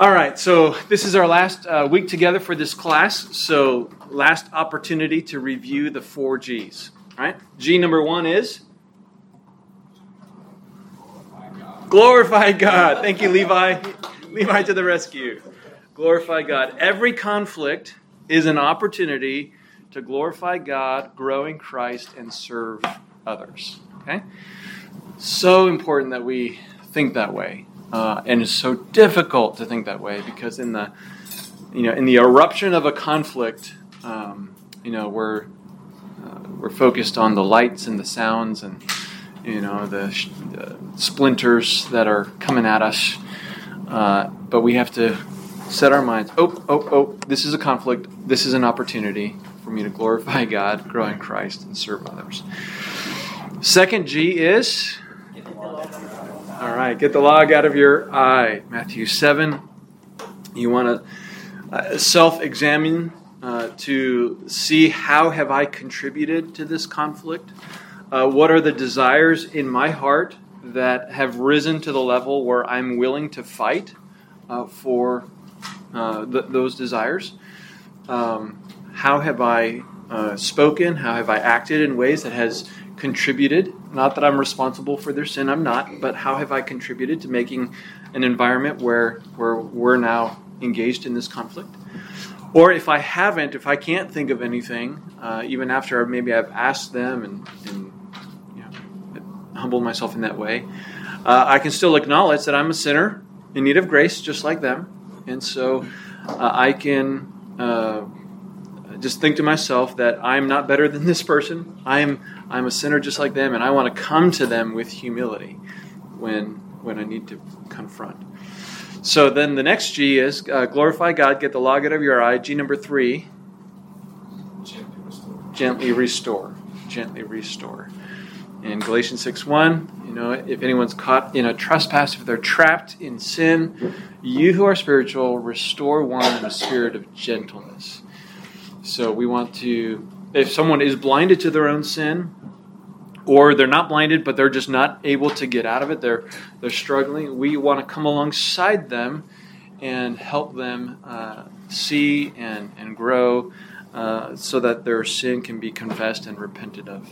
All right, so this is our last uh, week together for this class. So, last opportunity to review the four G's. All right, G number one is glorify God. Thank you, Levi. Levi to the rescue. Glorify God. Every conflict is an opportunity to glorify God, grow in Christ, and serve others. Okay? So important that we think that way. Uh, and it's so difficult to think that way because in the you know in the eruption of a conflict, um, you know we're uh, we're focused on the lights and the sounds and you know the, the splinters that are coming at us, uh, but we have to set our minds. Oh, oh, oh! This is a conflict. This is an opportunity for me to glorify God, grow in Christ, and serve others. Second G is all right, get the log out of your eye. Matthew 7. You want to uh, self examine uh, to see how have I contributed to this conflict? Uh, what are the desires in my heart that have risen to the level where I'm willing to fight uh, for uh, th- those desires? Um, how have I uh, spoken? How have I acted in ways that has contributed? Not that I'm responsible for their sin, I'm not, but how have I contributed to making an environment where, where we're now engaged in this conflict? Or if I haven't, if I can't think of anything, uh, even after maybe I've asked them and, and you know, humbled myself in that way, uh, I can still acknowledge that I'm a sinner in need of grace, just like them. And so uh, I can uh, just think to myself that I'm not better than this person. I'm I'm a sinner just like them, and I want to come to them with humility when when I need to confront. So then the next G is uh, glorify God, get the log out of your eye. G number three, Gently restore. gently restore, gently restore. In Galatians six one, you know, if anyone's caught in a trespass, if they're trapped in sin, you who are spiritual, restore one in a spirit of gentleness. So we want to, if someone is blinded to their own sin, or they're not blinded, but they're just not able to get out of it, they're, they're struggling, we want to come alongside them and help them uh, see and, and grow uh, so that their sin can be confessed and repented of.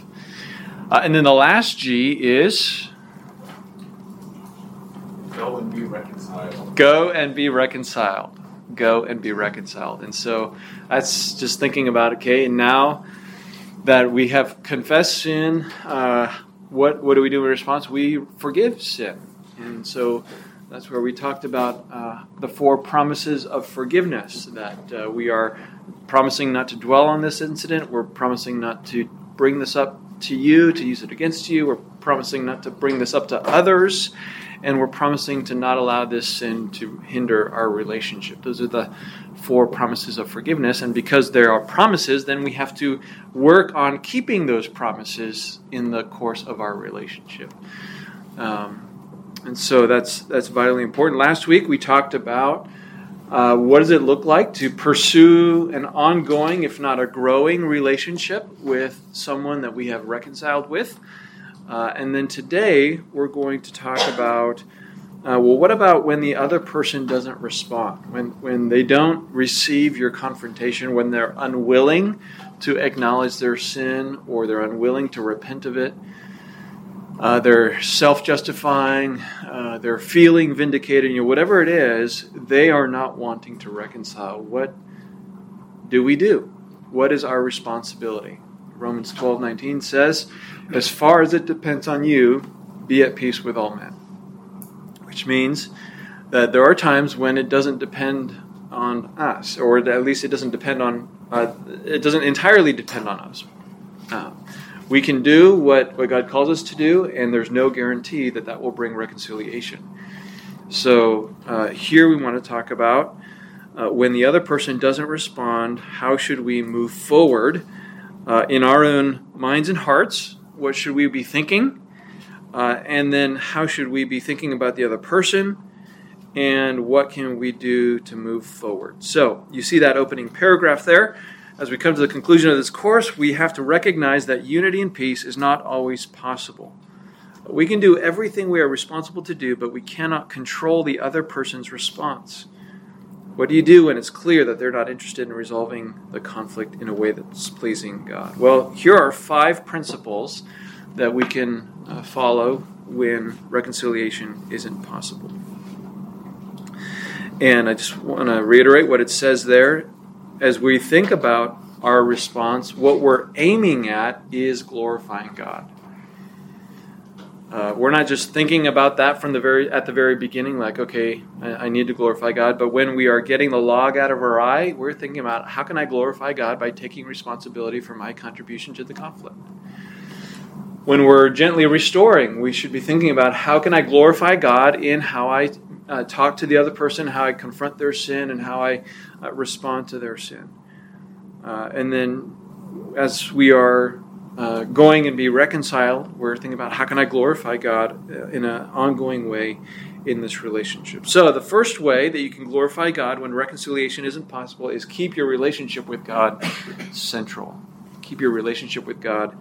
Uh, and then the last G is Go and be reconciled. go and be reconciled. Go and be reconciled. And so that's just thinking about, okay, and now that we have confessed sin, uh, what, what do we do in response? We forgive sin. And so that's where we talked about uh, the four promises of forgiveness that uh, we are promising not to dwell on this incident, we're promising not to bring this up to you, to use it against you, we're promising not to bring this up to others and we're promising to not allow this sin to hinder our relationship. Those are the four promises of forgiveness. And because there are promises, then we have to work on keeping those promises in the course of our relationship. Um, and so that's that's vitally important. Last week we talked about uh, what does it look like to pursue an ongoing, if not a growing, relationship with someone that we have reconciled with. Uh, and then today we're going to talk about uh, well, what about when the other person doesn't respond? When, when they don't receive your confrontation, when they're unwilling to acknowledge their sin or they're unwilling to repent of it, uh, they're self justifying, uh, they're feeling vindicated, you know, whatever it is, they are not wanting to reconcile. What do we do? What is our responsibility? Romans 12 19 says, As far as it depends on you, be at peace with all men. Which means that there are times when it doesn't depend on us, or at least it doesn't depend on, uh, it doesn't entirely depend on us. Uh, we can do what, what God calls us to do, and there's no guarantee that that will bring reconciliation. So uh, here we want to talk about uh, when the other person doesn't respond, how should we move forward uh, in our own minds and hearts? What should we be thinking? Uh, and then how should we be thinking about the other person? And what can we do to move forward? So you see that opening paragraph there. As we come to the conclusion of this course, we have to recognize that unity and peace is not always possible. We can do everything we are responsible to do, but we cannot control the other person's response. What do you do when it's clear that they're not interested in resolving the conflict in a way that's pleasing God? Well, here are five principles that we can uh, follow when reconciliation isn't possible. And I just want to reiterate what it says there. As we think about our response, what we're aiming at is glorifying God. Uh, we're not just thinking about that from the very at the very beginning, like, okay, I, I, need to glorify God. But when we are getting the log out of our eye, we're thinking about how can I glorify God by taking responsibility for my contribution to the conflict. When we're gently restoring, we should be thinking about how can I glorify God in how I uh, talk to the other person, how I confront their sin, and how I uh, respond to their sin. Uh, and then, as we are uh, going and be reconciled. We're thinking about how can I glorify God uh, in an ongoing way in this relationship. So, the first way that you can glorify God when reconciliation isn't possible is keep your relationship with God central. Keep your relationship with God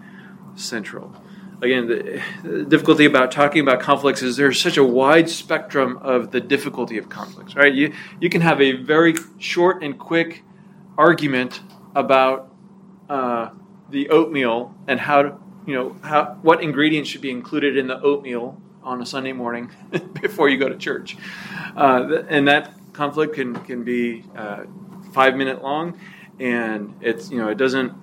central. Again, the, the difficulty about talking about conflicts is there's such a wide spectrum of the difficulty of conflicts, right? You, you can have a very short and quick argument about. Uh, the oatmeal and how to, you know how what ingredients should be included in the oatmeal on a Sunday morning before you go to church, uh, and that conflict can can be uh, five minute long, and it's you know it doesn't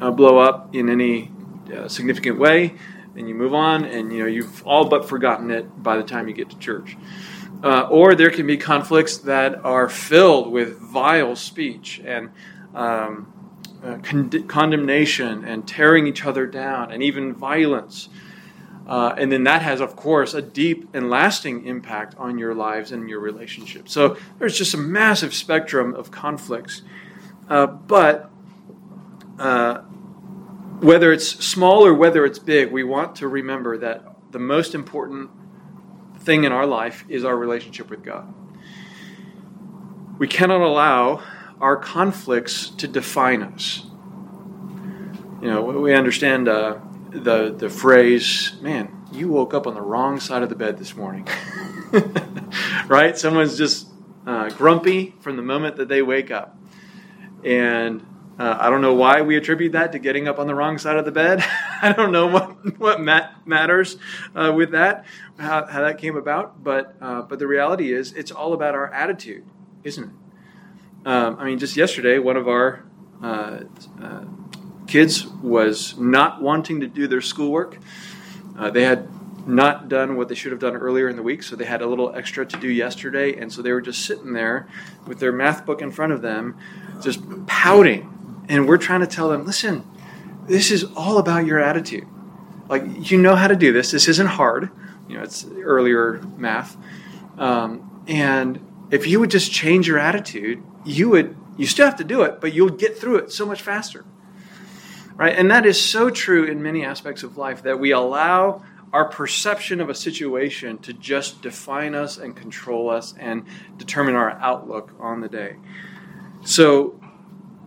uh, blow up in any uh, significant way, and you move on, and you know you've all but forgotten it by the time you get to church. Uh, or there can be conflicts that are filled with vile speech. And um, uh, con- condemnation and tearing each other down and even violence. Uh, and then that has, of course, a deep and lasting impact on your lives and your relationships. So there's just a massive spectrum of conflicts. Uh, but uh, whether it's small or whether it's big, we want to remember that the most important thing in our life is our relationship with God. We cannot allow our conflicts to define us. You know, we understand uh, the the phrase, "Man, you woke up on the wrong side of the bed this morning." right? Someone's just uh, grumpy from the moment that they wake up, and uh, I don't know why we attribute that to getting up on the wrong side of the bed. I don't know what what mat- matters uh, with that, how, how, that came about. But uh, but the reality is, it's all about our attitude, isn't it? Um, I mean, just yesterday, one of our uh, uh, kids was not wanting to do their schoolwork. Uh, they had not done what they should have done earlier in the week, so they had a little extra to do yesterday, and so they were just sitting there with their math book in front of them, just pouting. And we're trying to tell them, listen, this is all about your attitude. Like, you know how to do this. This isn't hard. You know, it's earlier math. Um, and if you would just change your attitude, you would you still have to do it, but you'll get through it so much faster. Right? And that is so true in many aspects of life that we allow our perception of a situation to just define us and control us and determine our outlook on the day. So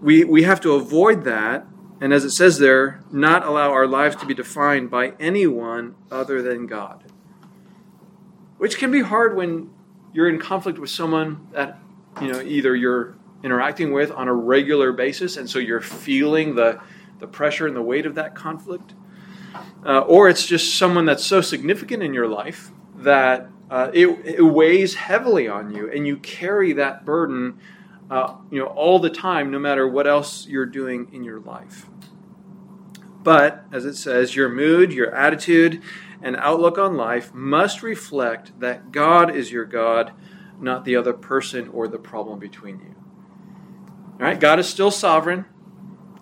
we we have to avoid that and as it says there, not allow our lives to be defined by anyone other than God. Which can be hard when you're in conflict with someone that you know either you're interacting with on a regular basis, and so you're feeling the the pressure and the weight of that conflict, uh, or it's just someone that's so significant in your life that uh, it, it, weighs heavily on you, and you carry that burden, uh, you know, all the time, no matter what else you're doing in your life. But as it says, your mood, your attitude, and outlook on life must reflect that God is your God, not the other person or the problem between you. All right? God is still sovereign.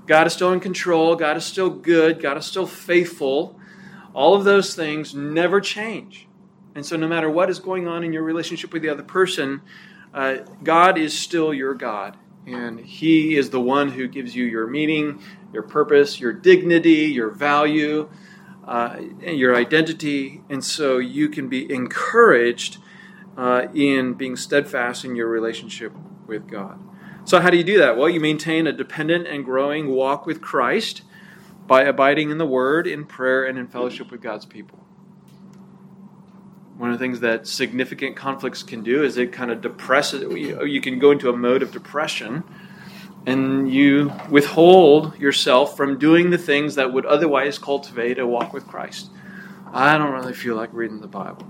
God is still in control. God is still good. God is still faithful. All of those things never change. And so, no matter what is going on in your relationship with the other person, uh, God is still your God. And He is the one who gives you your meaning, your purpose, your dignity, your value uh, your identity, and so you can be encouraged uh, in being steadfast in your relationship with God. So, how do you do that? Well, you maintain a dependent and growing walk with Christ by abiding in the Word, in prayer, and in fellowship with God's people. One of the things that significant conflicts can do is it kind of depresses. You can go into a mode of depression and you withhold yourself from doing the things that would otherwise cultivate a walk with Christ. I don't really feel like reading the Bible.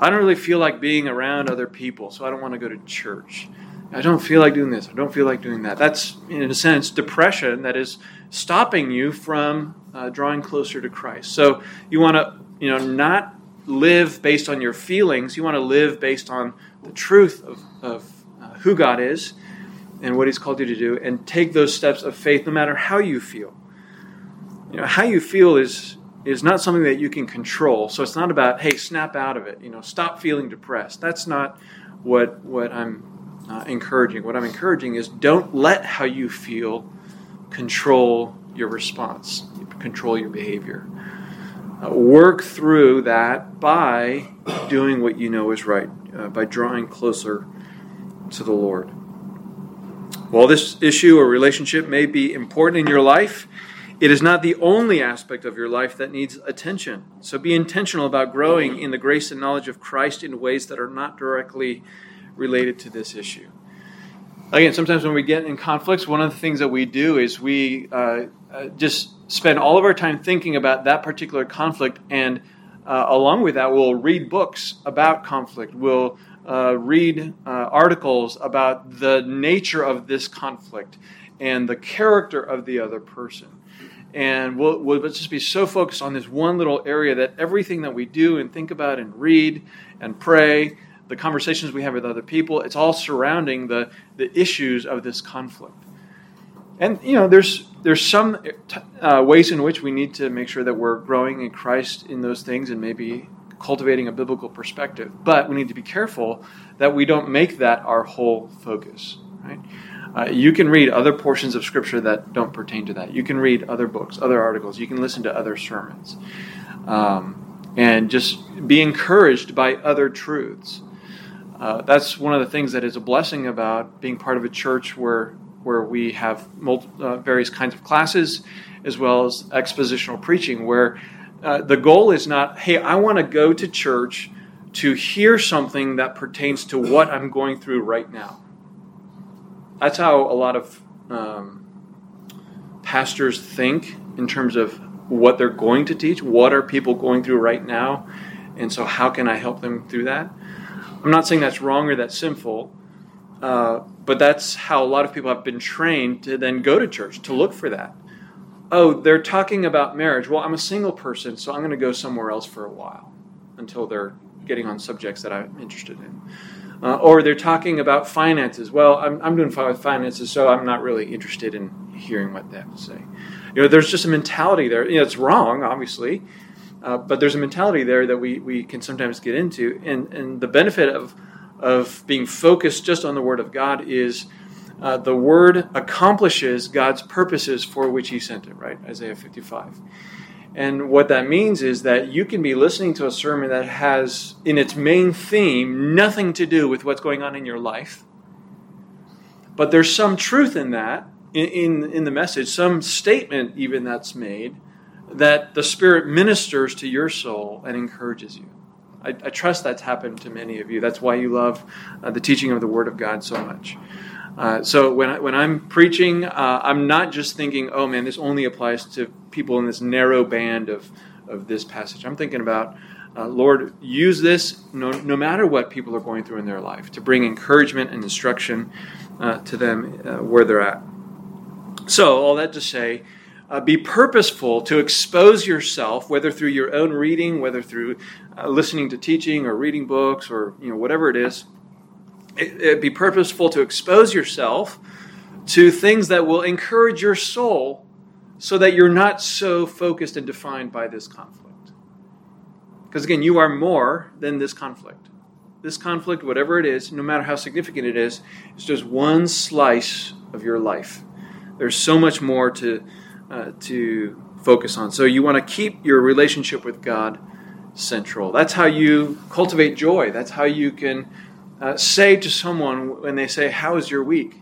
I don't really feel like being around other people, so I don't want to go to church. I don't feel like doing this. I don't feel like doing that. That's, in a sense, depression that is stopping you from uh, drawing closer to Christ. So you want to, you know, not live based on your feelings. You want to live based on the truth of, of uh, who God is and what He's called you to do, and take those steps of faith, no matter how you feel. You know, how you feel is is not something that you can control. So it's not about, hey, snap out of it. You know, stop feeling depressed. That's not what what I'm uh, encouraging. What I'm encouraging is don't let how you feel control your response, control your behavior. Uh, work through that by doing what you know is right, uh, by drawing closer to the Lord. While this issue or relationship may be important in your life, it is not the only aspect of your life that needs attention. So be intentional about growing in the grace and knowledge of Christ in ways that are not directly related to this issue. Again, sometimes when we get in conflicts, one of the things that we do is we uh, uh, just spend all of our time thinking about that particular conflict, and uh, along with that, we'll read books about conflict. We'll uh, read uh, articles about the nature of this conflict and the character of the other person and we'll, we'll just be so focused on this one little area that everything that we do and think about and read and pray, the conversations we have with other people, it's all surrounding the, the issues of this conflict. And you know, there's there's some uh, ways in which we need to make sure that we're growing in Christ in those things and maybe cultivating a biblical perspective. But we need to be careful that we don't make that our whole focus, right? Uh, you can read other portions of Scripture that don't pertain to that. You can read other books, other articles. You can listen to other sermons. Um, and just be encouraged by other truths. Uh, that's one of the things that is a blessing about being part of a church where where we have multi, uh, various kinds of classes as well as expositional preaching, where uh, the goal is not, hey, I want to go to church to hear something that pertains to what I'm going through right now that's how a lot of um, pastors think in terms of what they're going to teach. What are people going through right now? And so, how can I help them through that? I'm not saying that's wrong or that's sinful, uh, but that's how a lot of people have been trained to then go to church to look for that. Oh, they're talking about marriage. Well, I'm a single person, so I'm going to go somewhere else for a while until they're getting on subjects that I'm interested in. Uh, or they're talking about finances. Well, I'm, I'm doing fine with finances, so I'm not really interested in hearing what they have to say. You know, there's just a mentality there. You know, it's wrong, obviously, uh, but there's a mentality there that we, we can sometimes get into. And, and the benefit of, of being focused just on the Word of God is uh, the Word accomplishes God's purposes for which He sent it, right? Isaiah 55. And what that means is that you can be listening to a sermon that has, in its main theme, nothing to do with what's going on in your life. But there's some truth in that, in, in, in the message, some statement even that's made, that the Spirit ministers to your soul and encourages you. I, I trust that's happened to many of you. That's why you love uh, the teaching of the Word of God so much. Uh, so when, I, when I'm preaching, uh, I'm not just thinking, oh man, this only applies to people in this narrow band of, of this passage. I'm thinking about, uh, Lord, use this no, no matter what people are going through in their life to bring encouragement and instruction uh, to them uh, where they're at. So, all that to say, be purposeful to expose yourself, whether through your own reading, whether through listening to teaching or reading books or you know whatever it is it, be purposeful to expose yourself to things that will encourage your soul so that you're not so focused and defined by this conflict. Because again, you are more than this conflict. This conflict, whatever it is, no matter how significant it is, is just one slice of your life. There's so much more to, uh, to focus on. So you want to keep your relationship with God central. That's how you cultivate joy. That's how you can uh, say to someone when they say, How was your week?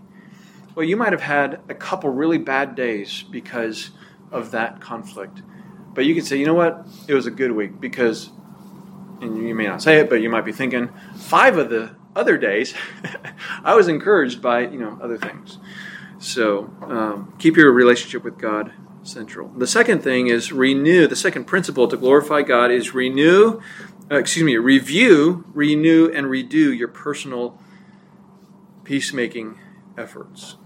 Well, you might have had a couple really bad days because of that conflict. But you can say, You know what? It was a good week because and you may not say it, but you might be thinking, five of the other days, I was encouraged by you know other things. So um, keep your relationship with God central. The second thing is renew. The second principle to glorify God is renew. Uh, excuse me, review, renew, and redo your personal peacemaking efforts.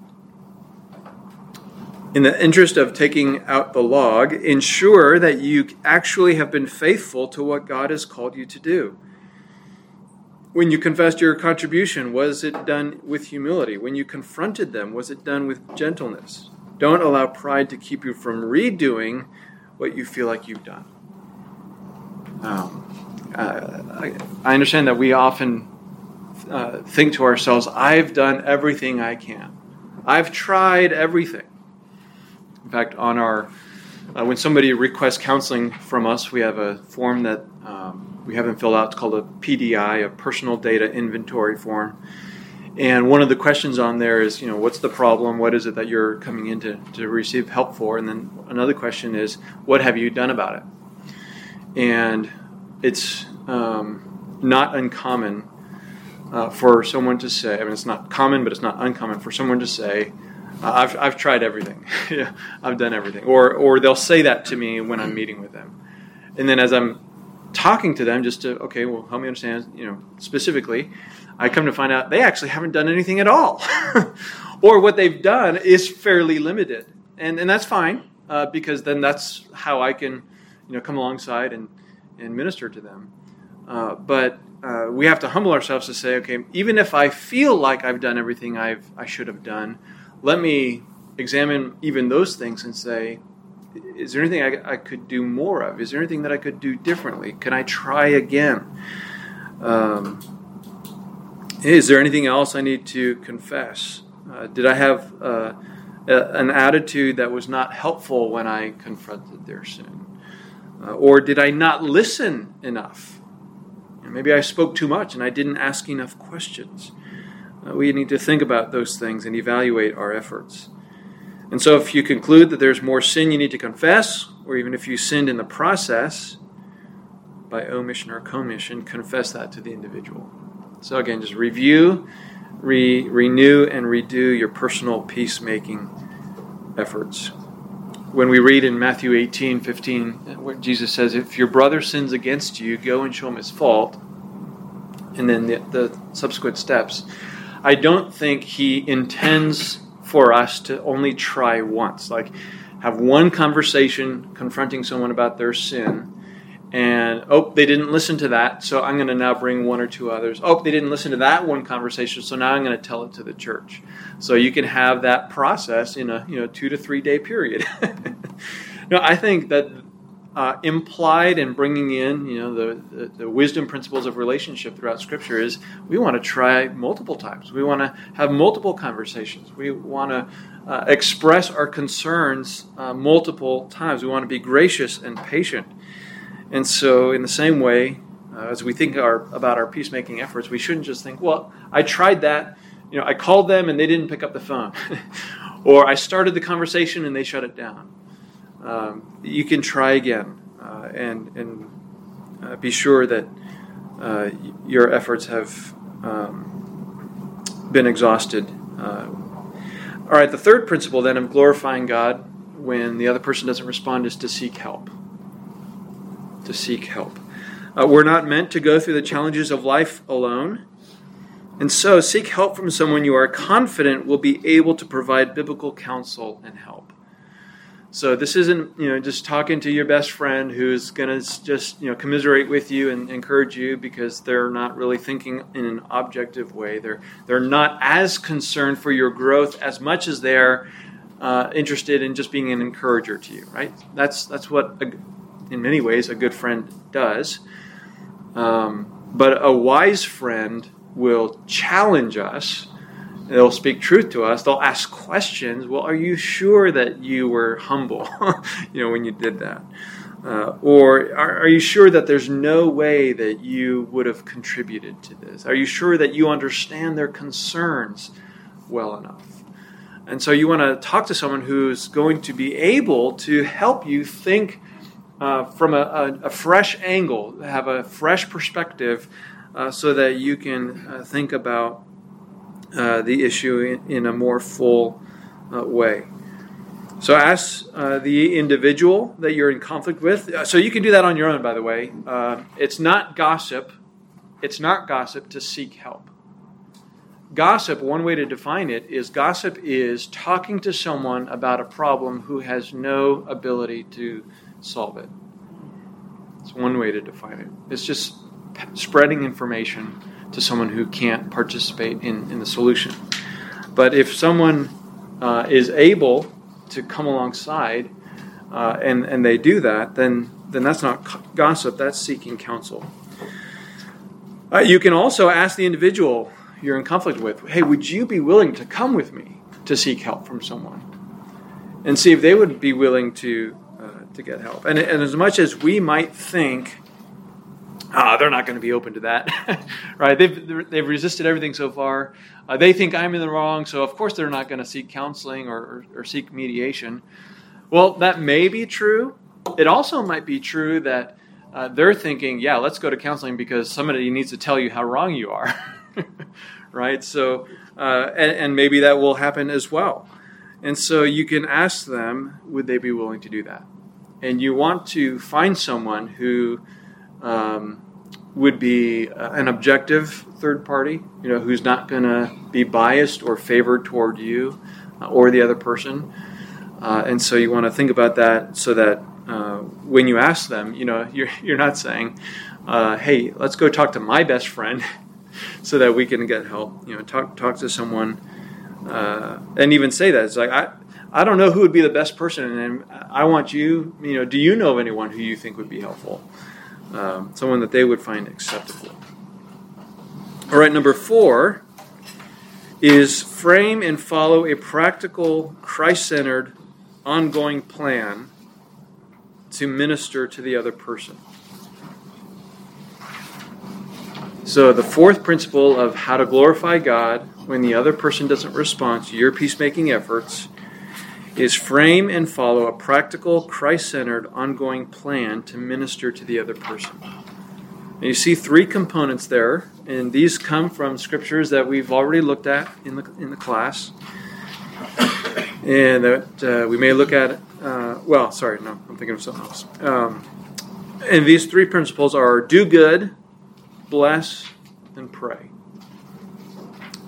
In the interest of taking out the log, ensure that you actually have been faithful to what God has called you to do. When you confessed your contribution, was it done with humility? When you confronted them, was it done with gentleness? Don't allow pride to keep you from redoing what you feel like you've done. Um, uh, I, I, understand that we often uh, think to ourselves, I've done everything I can. I've tried everything. In fact, on our uh, when somebody requests counseling from us, we have a form that um, we haven't filled out. It's called a PDI, a personal data inventory form. And one of the questions on there is, you know, what's the problem? What is it that you're coming in to, to receive help for? And then another question is, what have you done about it? And it's um, not uncommon uh, for someone to say, I mean, it's not common, but it's not uncommon for someone to say, I've, I've tried everything. yeah, I've done everything. Or, or they'll say that to me when I'm meeting with them. And then as I'm talking to them, just to, okay, well, help me understand, you know, specifically, I come to find out they actually haven't done anything at all. or what they've done is fairly limited. And, and that's fine, uh, because then that's how I can, you know, come alongside and, and minister to them. Uh, but uh, we have to humble ourselves to say, okay, even if I feel like I've done everything I've, I should have done, let me examine even those things and say, is there anything I, I, could do more of? Is there anything that I could do differently? Can I try again? Um, is there anything else I need to confess? Uh, did I have uh, an attitude that was not helpful when I confronted their sin? Uh, or did I not listen enough? Maybe I spoke too much and I didn't ask enough questions. Uh, we need to think about those things and evaluate our efforts. And so, if you conclude that there's more sin you need to confess, or even if you sinned in the process by omission or commission, confess that to the individual. So, again, just review, re- renew, and redo your personal peacemaking efforts. When we read in Matthew 18 15, where Jesus says, If your brother sins against you, go and show him his fault. And then the, the subsequent steps I don't think he intends for us to only try once. Like, have one conversation confronting someone about their sin, and oh, they didn't listen to that, so I'm going to now bring one or two others. Oh, they didn't listen to that one conversation, so now I'm going to tell it to the church. So you can have that process in a you know two to three day period. no, I think that uh, implied in bringing in you know the, the, the, wisdom principles of relationship throughout scripture is we want to try multiple times we want to have multiple conversations we want to uh, express our concerns uh, multiple times we want to be gracious and patient and so in the same way uh, as we think our, about our peacemaking efforts we shouldn't just think well i tried that you know i called them and they didn't pick up the phone or i started the conversation and they shut it down um, you can try again uh, and, and uh, be sure that uh, your efforts have um, been exhausted. Uh, all right, the third principle then of glorifying God when the other person doesn't respond is to seek help. To seek help. Uh, we're not meant to go through the challenges of life alone. And so, seek help from someone you are confident will be able to provide biblical counsel and help. So this isn't you know just talking to your best friend who's going to just you know commiserate with you and encourage you because they're not really thinking in an objective way. They're they're not as concerned for your growth as much as they're uh, interested in just being an encourager to you. Right? That's that's what a, in many ways a good friend does. Um, but a wise friend will challenge us they'll speak truth to us. They'll ask questions. Well, are you sure that you were humble, you know, when you did that? Uh, or are, are, you sure that there's no way that you would have contributed to this? Are you sure that you understand their concerns well enough? And so you want to talk to someone who's going to be able to help you think uh, from a, a, a, fresh angle, have a fresh perspective, uh, so that you can uh, think about uh, the issue in, in, a more full uh, way. So ask uh, the individual that you're in conflict with. So you can do that on your own, by the way. it's not gossip. It's not gossip to seek help. Gossip, one way to define it, is gossip is talking to someone about a problem who has no ability to solve it. It's one way to define it. It's just spreading information to someone who can't participate in, in the solution. But if someone uh, is able to come alongside uh, and, and they do that, then, then that's not gossip, that's seeking counsel. Uh, you can also ask the individual you're in conflict with, hey, would you be willing to come with me to seek help from someone? And see if they would be willing to, to get help. And, and as much as we might think, ah, they're not going to be open to that, right? They've, they've resisted everything so far. Uh, they think I'm in the wrong, so of course they're not going to seek counseling or, or, or seek mediation. Well, that may be true. It also might be true that uh, they're thinking, yeah, let's go to counseling because somebody needs to tell you how wrong you are. right? So, uh, and, and, maybe that will happen as well. And so you can ask them, would they be willing to do that? And you want to find someone who um, would be uh, an objective third party, you know, who's not going to be biased or favored toward you uh, or the other person. Uh, and so you want to think about that so that uh, when you ask them, you know, you're, you're not saying, uh, hey, let's go talk to my best friend so that we can get help. You know, talk talk to someone, and even say that it's like I. I don't know who would be the best person, and I want you. You know, do you know of anyone who you think would be helpful? Um, someone that they would find acceptable. All right, number four is frame and follow a practical, Christ centered, ongoing plan to minister to the other person. So, the fourth principle of how to glorify God when the other person doesn't respond to your peacemaking efforts is frame and follow a practical, Christ centered, ongoing plan to minister to the other person. And you see three components there, and these come from scriptures that we've already looked at in the, in the class, and that uh, we may look at. Uh, well, sorry, no, I'm thinking of something else. Um, and these three principles are do good, bless, and pray.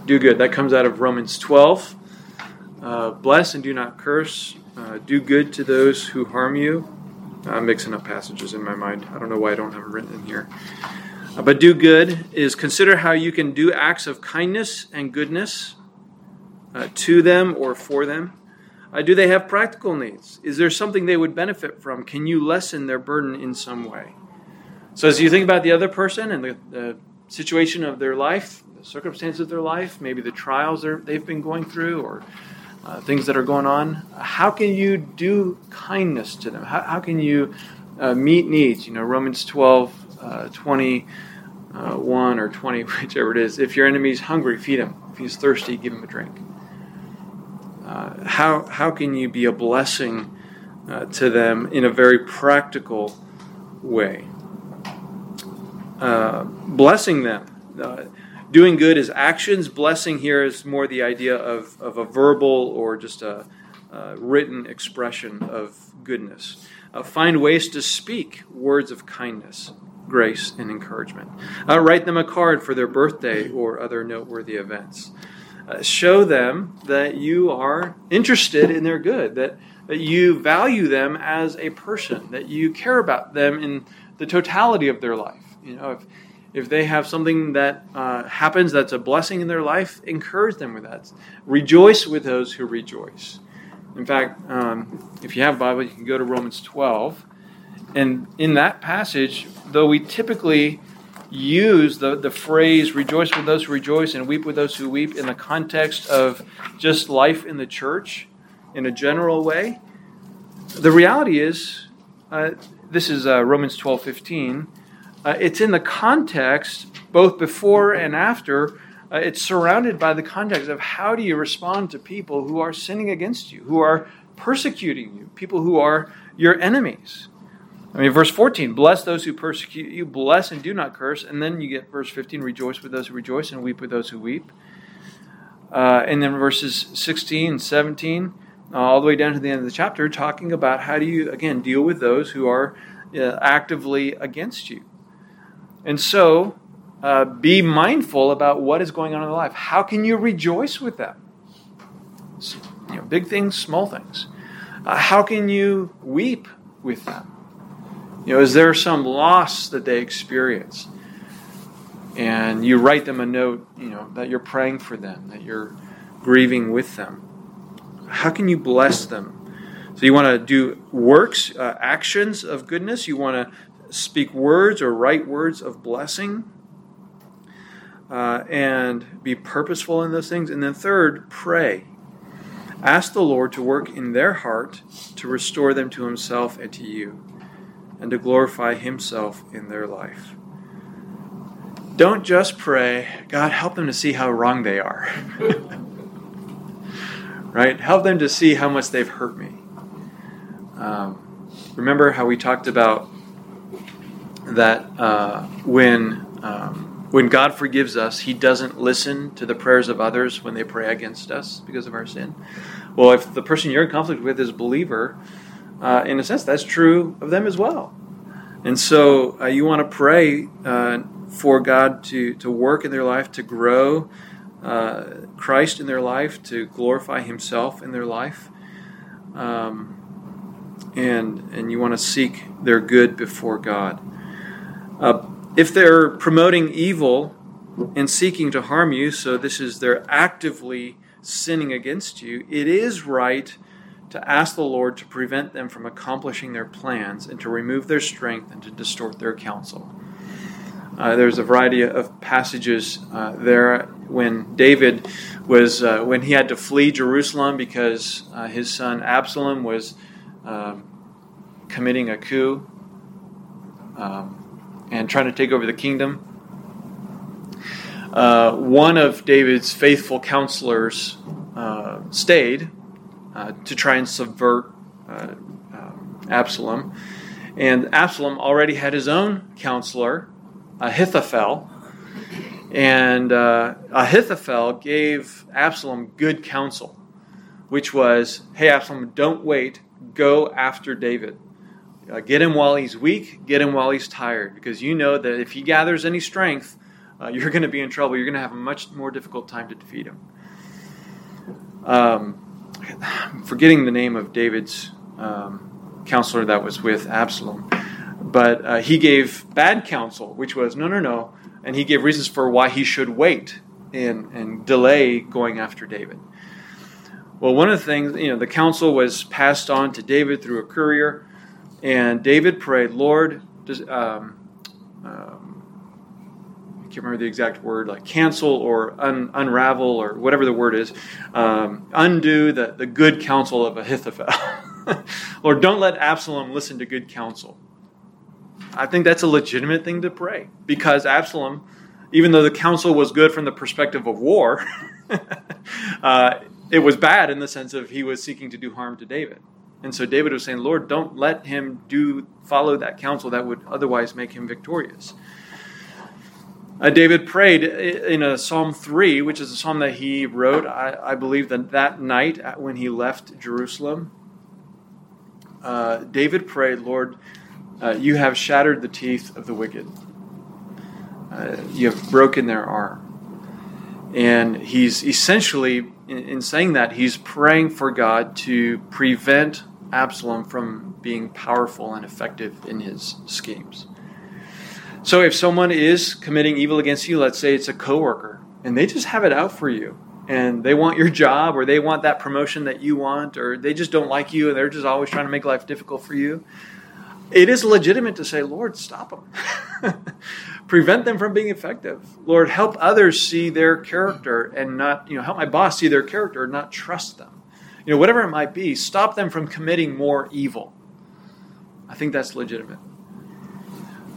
Do good. That comes out of Romans 12. Uh, bless and do not curse. Uh, do good to those who harm you. I'm mixing up passages in my mind. I don't know why I don't have them written in here. Uh, but do good is consider how you can do acts of kindness and goodness uh, to them or for them. Uh, do they have practical needs? Is there something they would benefit from? Can you lessen their burden in some way? So, as you think about the other person and the, the situation of their life, the circumstances of their life, maybe the trials they've been going through, or uh, things that are going on, how can you do kindness to them? How, how can you uh, meet needs? You know, Romans 12, uh, 21 or 20, whichever it is. If your enemy's hungry, feed him. If he's thirsty, give him a drink. Uh, how, how can you be a blessing uh, to them in a very practical way? Uh, blessing them. Doing good is actions. Blessing here is more the idea of, of a verbal or just a, a written expression of goodness. Uh, find ways to speak words of kindness, grace, and encouragement. Uh, write them a card for their birthday or other noteworthy events. Uh, show them that you are interested in their good, that, that you value them as a person, that you care about them in the totality of their life. You know, if if they have something that uh, happens that's a blessing in their life, encourage them with that. Rejoice with those who rejoice. In fact, um, if you have a Bible, you can go to Romans 12. And in that passage, though we typically use the, the phrase rejoice with those who rejoice and weep with those who weep in the context of just life in the church in a general way, the reality is uh, this is uh, Romans 12 15 uh, it's in the context, both before and after. Uh, it's surrounded by the context of how do you respond to people who are sinning against you, who are persecuting you, people who are your enemies. I mean, verse 14, bless those who persecute you, bless and do not curse. And then you get verse 15, rejoice with those who rejoice and weep with those who weep. Uh, and then verses 16 and 17, uh, all the way down to the end of the chapter, talking about how do you, again, deal with those who are uh, actively against you. And so, uh, be mindful about what is going on in their life. How can you rejoice with them? You know, big things, small things. Uh, how can you weep with them? You know, is there some loss that they experience? And you write them a note, you know, that you're praying for them, that you're grieving with them. How can you bless them? So you want to do works, uh, actions of goodness. You want to speak words or write words of blessing. Uh, and be purposeful in those things. And then, third, pray. Ask the Lord to work in their heart to restore them to Himself and to you and to glorify Himself in their life. Don't just pray, God, help them to see how wrong they are. right? Help them to see how much they've hurt me. Um, remember how we talked about that uh, when um, when God forgives us, He doesn't listen to the prayers of others when they pray against us because of our sin. Well, if the person you're in conflict with is a believer, uh, in a sense, that's true of them as well. And so uh, you want to pray uh, for God to, to work in their life, to grow uh, Christ in their life, to glorify Himself in their life. Um, and, and you want to seek their good before God. Uh, if they're promoting evil and seeking to harm you, so this is they're actively sinning against you, it is right to ask the Lord to prevent them from accomplishing their plans and to remove their strength and to distort their counsel. Uh, there's a variety of passages uh, there when David was uh, when he had to flee Jerusalem because uh, his son Absalom was um, committing a coup um, and trying to take over the kingdom. Uh, one of David's faithful counselors uh, stayed uh, to try and subvert uh, um, Absalom. And Absalom already had his own counselor, Ahithophel. And uh, Ahithophel gave Absalom good counsel, which was hey, Absalom, don't wait, go after David. Uh, get him while he's weak, get him while he's tired, because you know that if he gathers any strength, uh, you're going to be in trouble. You're going to have a much more difficult time to defeat him. Um, forgetting the name of David's um, counselor that was with Absalom, but uh, he gave bad counsel, which was no, no, no, and he gave reasons for why he should wait and, and delay going after David. Well, one of the things, you know, the counsel was passed on to David through a courier, and David prayed, Lord, does, um, um, can't remember the exact word, like cancel or un, unravel or whatever the word is, um, undo the, the good counsel of Ahithophel. Lord, don't let Absalom listen to good counsel. I think that's a legitimate thing to pray because Absalom, even though the counsel was good from the perspective of war, uh, it was bad in the sense of he was seeking to do harm to David. And so David was saying, Lord, don't let him do follow that counsel that would otherwise make him victorious. Uh, David prayed in a Psalm 3, which is a psalm that he wrote, I, I believe, that that night when he left Jerusalem. Uh, David prayed, Lord, uh, you have shattered the teeth of the wicked, uh, you have broken their arm. And he's essentially, in, in saying that, he's praying for God to prevent Absalom from being powerful and effective in his schemes. So if someone is committing evil against you, let's say it's a coworker, and they just have it out for you, and they want your job, or they want that promotion that you want, or they just don't like you, and they're just always trying to make life difficult for you, it is legitimate to say, Lord, stop them. Prevent them from being effective. Lord, help others see their character and not, you know, help my boss see their character and not trust them. You know, whatever it might be, stop them from committing more evil. I think that's legitimate.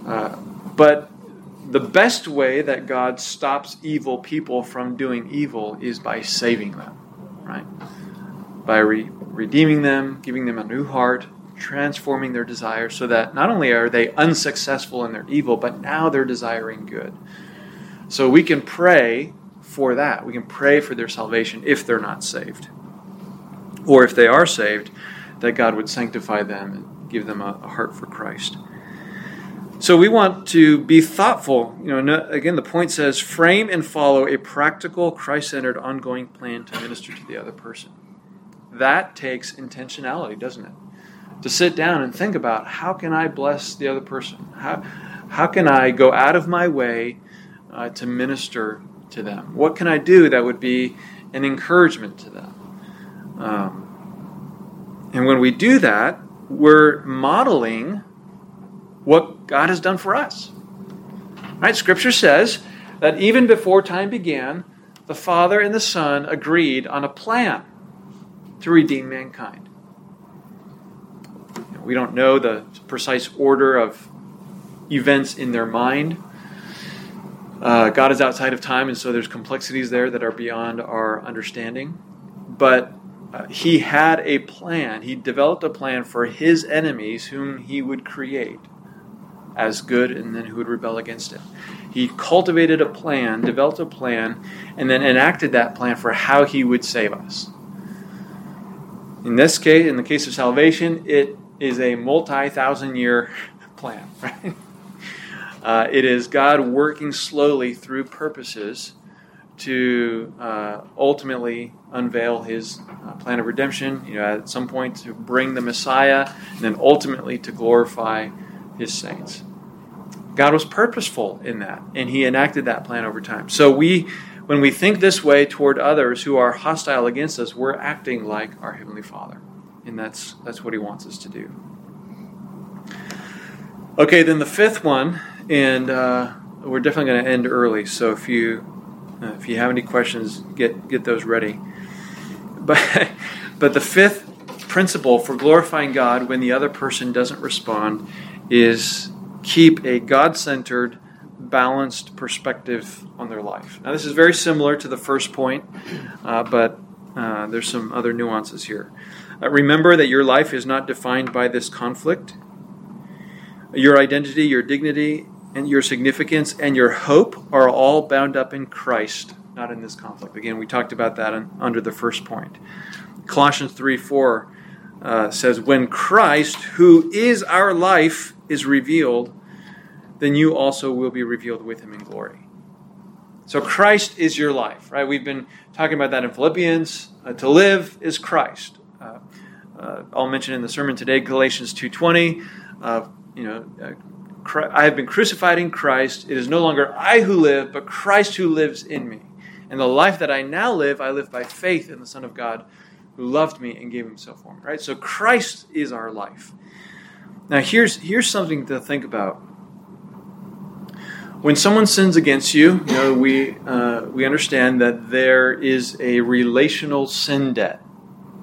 Uh, but the best way that God stops evil people from doing evil is by saving them, right? By re- redeeming them, giving them a new heart, transforming their desires so that not only are they unsuccessful in their evil, but now they're desiring good. So we can pray for that. We can pray for their salvation if they're not saved. Or if they are saved, that God would sanctify them and give them a, heart for Christ. So we want to be thoughtful. You know, again, the point says frame and follow a practical, Christ centered, ongoing plan to minister to the other person. That takes intentionality, doesn't it? To sit down and think about how can I bless the other person? How, how can I go out of my way uh, to minister to them? What can I do that would be an encouragement to them? Um, and when we do that, we're modeling what God has done for us. Right? Scripture says that even before time began, the Father and the Son agreed on a plan to redeem mankind. We don't know the precise order of events in their mind. Uh, God is outside of time, and so there's complexities there that are beyond our understanding. But uh, He had a plan. He developed a plan for His enemies, whom He would create as good and then who would rebel against it. He cultivated a plan, developed a plan, and then enacted that plan for how he would save us. In this case, in the case of salvation, it is a multi thousand year plan, right? Uh, it is God working slowly through purposes to uh, ultimately unveil his uh, plan of redemption, you know, at some point to bring the Messiah, and then ultimately to glorify his saints. God was purposeful in that, and he enacted that plan over time. So we when we think this way toward others who are hostile against us, we're acting like our heavenly Father. And that's that's what he wants us to do. Okay, then the fifth one, and uh, we're definitely going to end early. So if you uh, if you have any questions, get get those ready. But but the fifth principle for glorifying God when the other person doesn't respond is keep a God centered, balanced perspective on their life. Now, this is very similar to the first point, uh, but uh, there's some other nuances here. Uh, remember that your life is not defined by this conflict. Your identity, your dignity, and your significance and your hope are all bound up in Christ, not in this conflict. Again, we talked about that in, under the first point. Colossians 3 4 uh, says, When Christ, who is our life, is revealed, then you also will be revealed with him in glory. So Christ is your life, right? We've been talking about that in Philippians. Uh, to live is Christ. Uh, uh, I'll mention in the sermon today Galatians 2:20. Uh, you know, uh, I have been crucified in Christ. It is no longer I who live, but Christ who lives in me. And the life that I now live, I live by faith in the Son of God who loved me and gave himself for me. Right? So Christ is our life. Now here's here's something to think about. When someone sins against you, you know we uh, we understand that there is a relational sin debt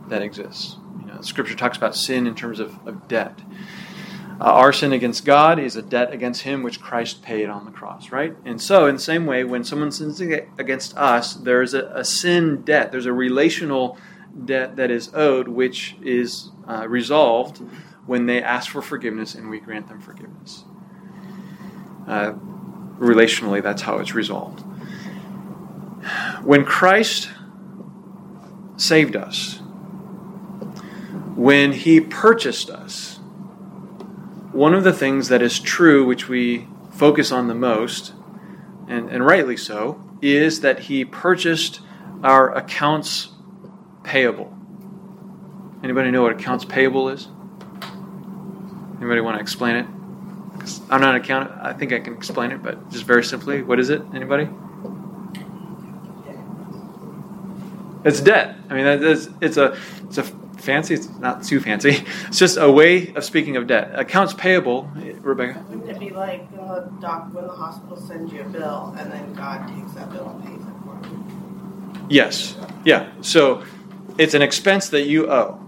that exists. You know, Scripture talks about sin in terms of, of debt. Uh, our sin against God is a debt against Him which Christ paid on the cross, right? And so, in the same way, when someone sins against us, there is a, a sin debt. There's a relational debt that is owed, which is uh, resolved when they ask for forgiveness and we grant them forgiveness. Uh, relationally, that's how it's resolved. When Christ saved us, when he purchased us, one of the things that is true, which we focus on the most, and, and rightly so, is that he purchased our accounts payable. Anybody know what accounts payable is? Anybody want to explain it? I'm not an accountant. I think I can explain it, but just very simply, what is it? Anybody? It's debt. I mean, it's, it's a it's a fancy. It's not too fancy. It's just a way of speaking of debt. Accounts payable, Rebecca. Wouldn't it be like uh, doc when the hospital sends you a bill and then God takes that bill and pays it for you? Yes. Yeah. So it's an expense that you owe.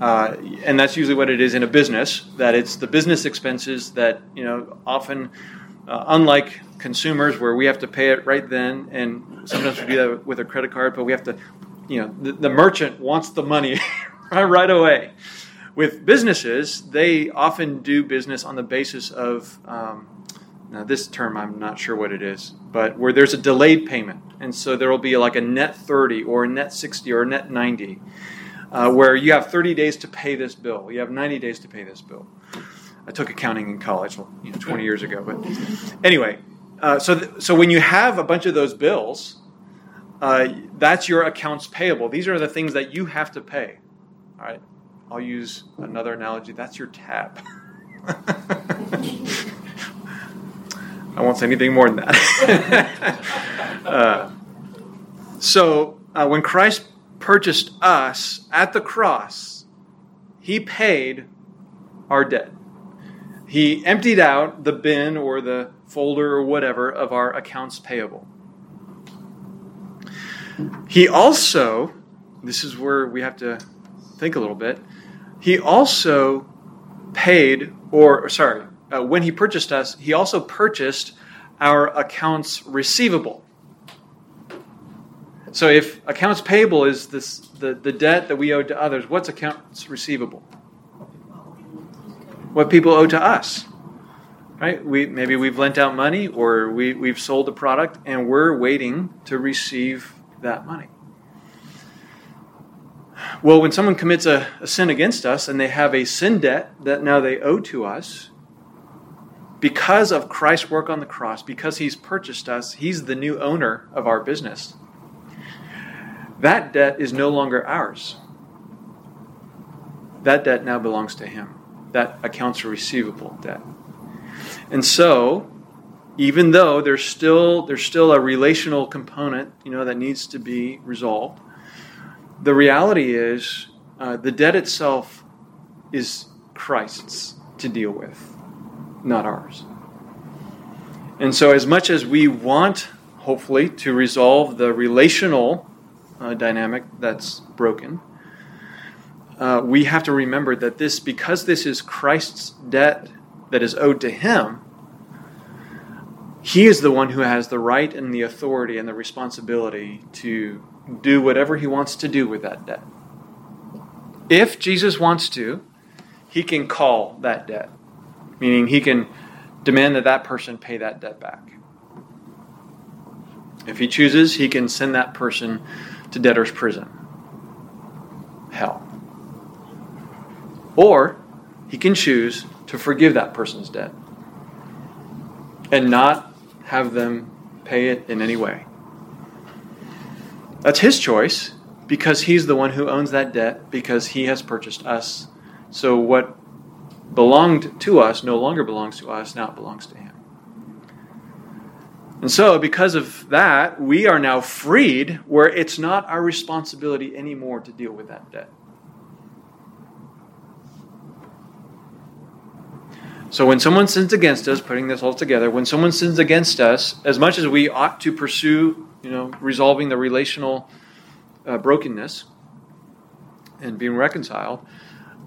Uh, and that's usually what it is in a business. That it's the business expenses that you know often, uh, unlike consumers, where we have to pay it right then, and sometimes we do that with a credit card, but we have to, you know, the, the merchant wants the money right away. with businesses, they often do business on the basis of um, now this term I'm not sure what it is, but where there's a delayed payment, and so there will be like a net 30 or a net 60 or a net 90, uh, where you have 30 days to pay this bill, you have 90 days to pay this bill. I took accounting in college, well, you know, 20 years ago, but anyway, uh, so th- so when you have a bunch of those bills, uh, that's your accounts payable. These are the things that you have to pay. All right, I'll use another analogy. That's your tab. I won't say anything more than that. uh, so uh, when Christ purchased us at the cross, he paid our debt. He emptied out the bin or the folder or whatever of our accounts payable. He also, this is where we have to think a little bit, he also paid, or sorry, uh, when he purchased us, he also purchased our accounts receivable. So if accounts payable is this, the, the debt that we owe to others, what's accounts receivable? What people owe to us. Right? We, maybe we've lent out money or we, we've sold a product and we're waiting to receive that money. Well, when someone commits a, a sin against us and they have a sin debt that now they owe to us, because of Christ's work on the cross, because he's purchased us, he's the new owner of our business. That debt is no longer ours. That debt now belongs to him. That accounts receivable debt. And so, even though there's still there's still a relational component, you know, that needs to be resolved, the reality is uh, the debt itself is Christ's to deal with not ours. And so, as much as we want, hopefully, to resolve the relational uh, dynamic that's broken, uh, we have to remember that this, because this is Christ's debt that is owed to Him, He is the one who has the right and the authority and the responsibility to do whatever He wants to do with that debt. If Jesus wants to, He can call that debt meaning he can demand that that person pay that debt back. If he chooses, he can send that person to debtor's prison, hell. Or he can choose to forgive that person's debt and not have them pay it in any way. That's his choice because he's the one who owns that debt because he has purchased us. So what belonged to us no longer belongs to us, now it belongs to Him. And so, because of that, we are now freed where it's not our responsibility anymore to deal with that debt. So, when someone sins against us, putting this all together, when someone sins against us, as much as we ought to pursue, you know, resolving the relational uh, brokenness and being reconciled,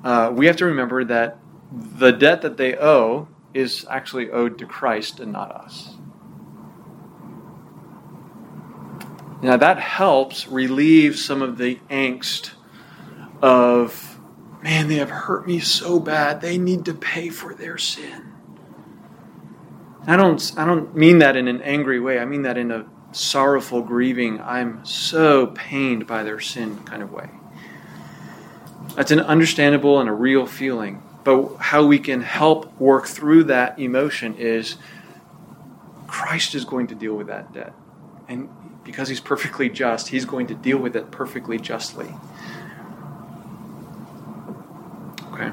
uh, we have to remember that the debt that they owe is actually owed to Christ and not us. Now, that helps relieve some of the angst of, man, they have hurt me so bad, they need to pay for their sin. I don't, I don't mean that in an angry way, I mean that in a sorrowful, grieving, I'm so pained by their sin kind of way. That's an understandable and a real feeling. But how we can help work through that emotion is Christ is going to deal with that debt. And because he's perfectly just, he's going to deal with it perfectly justly. Okay?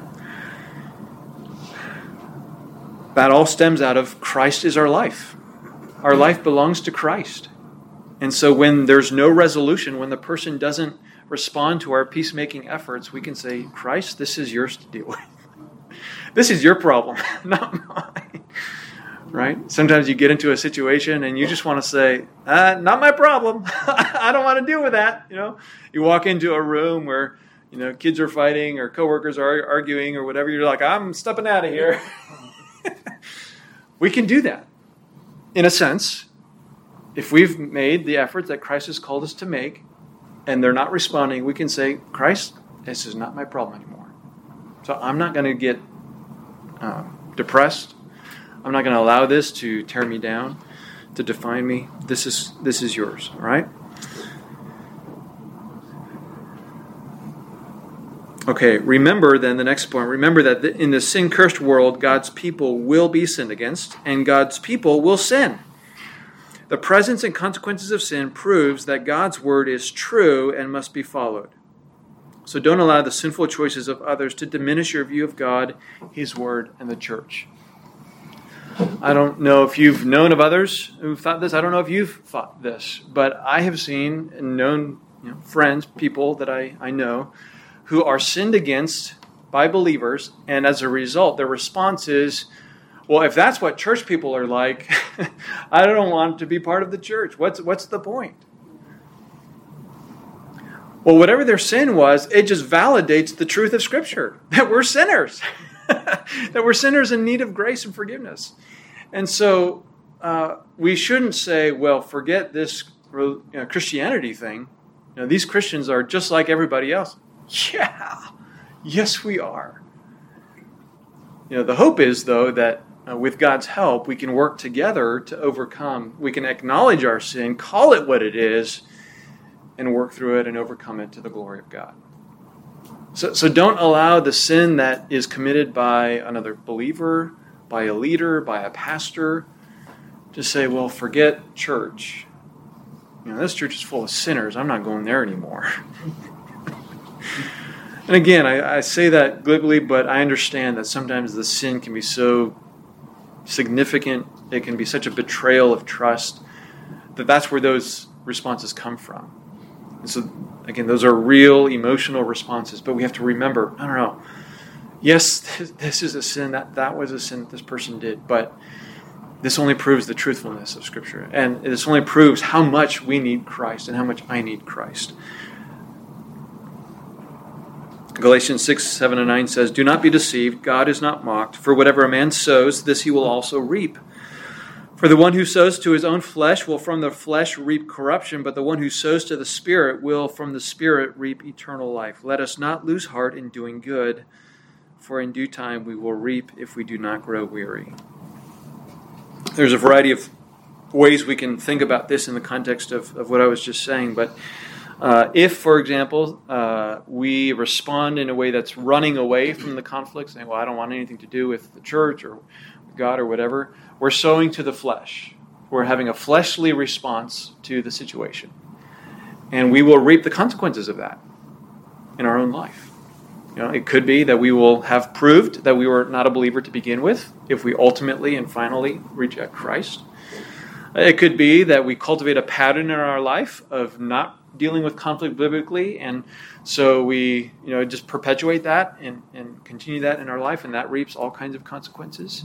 That all stems out of Christ is our life. Our life belongs to Christ. And so when there's no resolution, when the person doesn't respond to our peacemaking efforts, we can say, Christ, this is yours to deal with. This is your problem, not mine. Right? Sometimes you get into a situation and you just want to say, uh, "Not my problem. I don't want to deal with that." You know, you walk into a room where you know kids are fighting or coworkers are arguing or whatever. You're like, "I'm stepping out of here." we can do that, in a sense, if we've made the efforts that Christ has called us to make, and they're not responding. We can say, "Christ, this is not my problem anymore." So I'm not going to get uh, depressed. I'm not going to allow this to tear me down, to define me. This is this is yours, all right? Okay, remember then the next point. Remember that in the sin cursed world, God's people will be sinned against, and God's people will sin. The presence and consequences of sin proves that God's word is true and must be followed. So don't allow the sinful choices of others to diminish your view of God, His word, and the church. I don't know if you've known of others who've thought this. I don't know if you've thought this, but I have seen and known you know, friends, people that I, I know who are sinned against by believers, and as a result, their response is, well, if that's what church people are like, I don't want to be part of the church. What's, what's the point? Well, whatever their sin was, it just validates the truth of Scripture that we're sinners, that we're sinners in need of grace and forgiveness. And so uh, we shouldn't say, well, forget this you know, Christianity thing. You know, these Christians are just like everybody else. Yeah, yes, we are. You know, the hope is, though, that uh, with God's help, we can work together to overcome. We can acknowledge our sin, call it what it is, and work through it and overcome it to the glory of God. So, so don't allow the sin that is committed by another believer, by a leader, by a pastor, to say, well, forget church. You know, this church is full of sinners. I'm not going there anymore. and again, I, I, say that glibly, but I understand that sometimes the sin can be so significant, it can be such a betrayal of trust, that that's where those responses come from. And so, again, those are real emotional responses, but we have to remember I don't know. Yes, this is a sin, that, that was a sin that this person did, but this only proves the truthfulness of Scripture. And this only proves how much we need Christ and how much I need Christ. Galatians 6, 7, and 9 says, Do not be deceived. God is not mocked. For whatever a man sows, this he will also reap. For the one who sows to his own flesh will from the flesh reap corruption, but the one who sows to the Spirit will from the Spirit reap eternal life. Let us not lose heart in doing good, for in due time we will reap if we do not grow weary. There's a variety of ways we can think about this in the context of, of what I was just saying, but uh, if, for example, uh, we respond in a way that's running away from the conflict, saying, Well, I don't want anything to do with the church or God or whatever, we're sowing to the flesh. We're having a fleshly response to the situation. And we will reap the consequences of that in our own life. You know, it could be that we will have proved that we were not a believer to begin with if we ultimately and finally reject Christ. It could be that we cultivate a pattern in our life of not dealing with conflict biblically, and so we you know just perpetuate that and, and continue that in our life, and that reaps all kinds of consequences.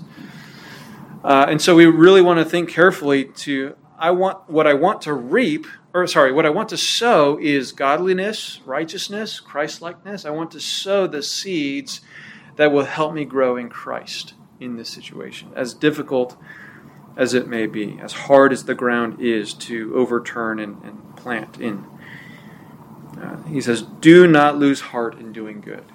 Uh, and so we really want to think carefully to I want what I want to reap, or sorry, what I want to sow is godliness, righteousness, Christlikeness. I want to sow the seeds that will help me grow in Christ in this situation, as difficult as it may be, as hard as the ground is to overturn and, and plant in. He says, Do not lose heart in doing good.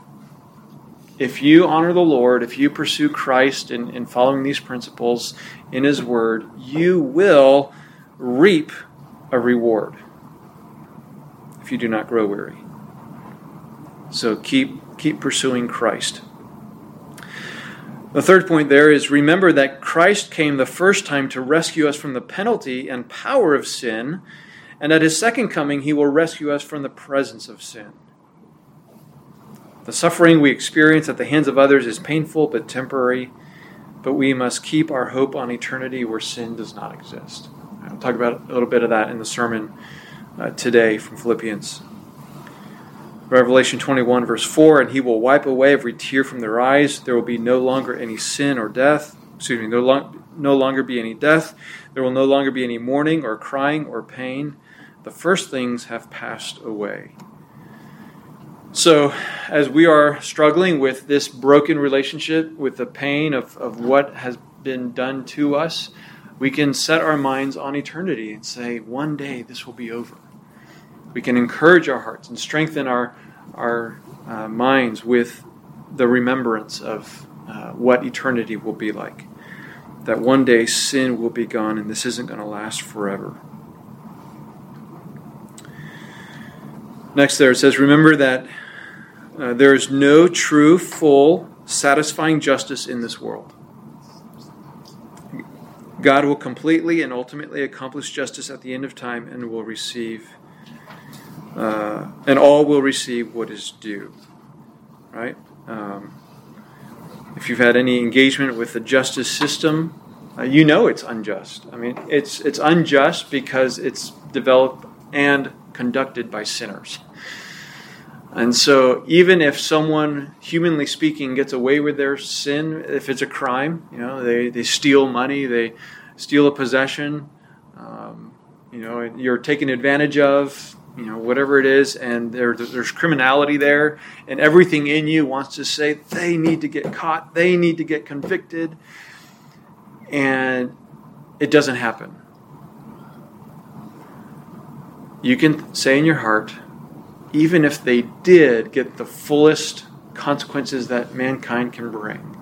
If you honor the Lord, if you pursue Christ in, in following these principles in His Word, you will reap a reward if you do not grow weary. So keep, keep pursuing Christ. The third point there is remember that Christ came the first time to rescue us from the penalty and power of sin and at his second coming, he will rescue us from the presence of sin. The suffering we experience at the hands of others is painful but temporary, but we must keep our hope on eternity where sin does not exist. I'll talk about a little bit of that in the sermon uh, today from Philippians. Revelation 21, verse 4 And he will wipe away every tear from their eyes. There will be no longer any sin or death. Excuse me, there will no longer be any death. There will no longer be any mourning or crying or pain the first things have passed away. So, as we are struggling with this broken relationship, with the pain of, of what has been done to us, we can set our minds on eternity and say, one day this will be over. We can encourage our hearts and strengthen our, our uh, minds with the remembrance of uh, what eternity will be like. That one day sin will be gone and this isn't going to last forever. Next, there it says, Remember that uh, there is no true, full, satisfying justice in this world. God will completely and ultimately accomplish justice at the end of time and will receive, uh, and all will receive what is due. Right? Um, if you've had any engagement with the justice system, uh, you know it's unjust. I mean, it's it's unjust because it's developed and conducted by sinners. And so, even if someone, humanly speaking, gets away with their sin, if it's a crime, you know, they, they steal money, they steal a possession, um, you know, you're taken advantage of, you know, whatever it is, and there, there's criminality there, and everything in you wants to say they need to get caught, they need to get convicted, and it doesn't happen. You can say in your heart, even if they did get the fullest consequences that mankind can bring,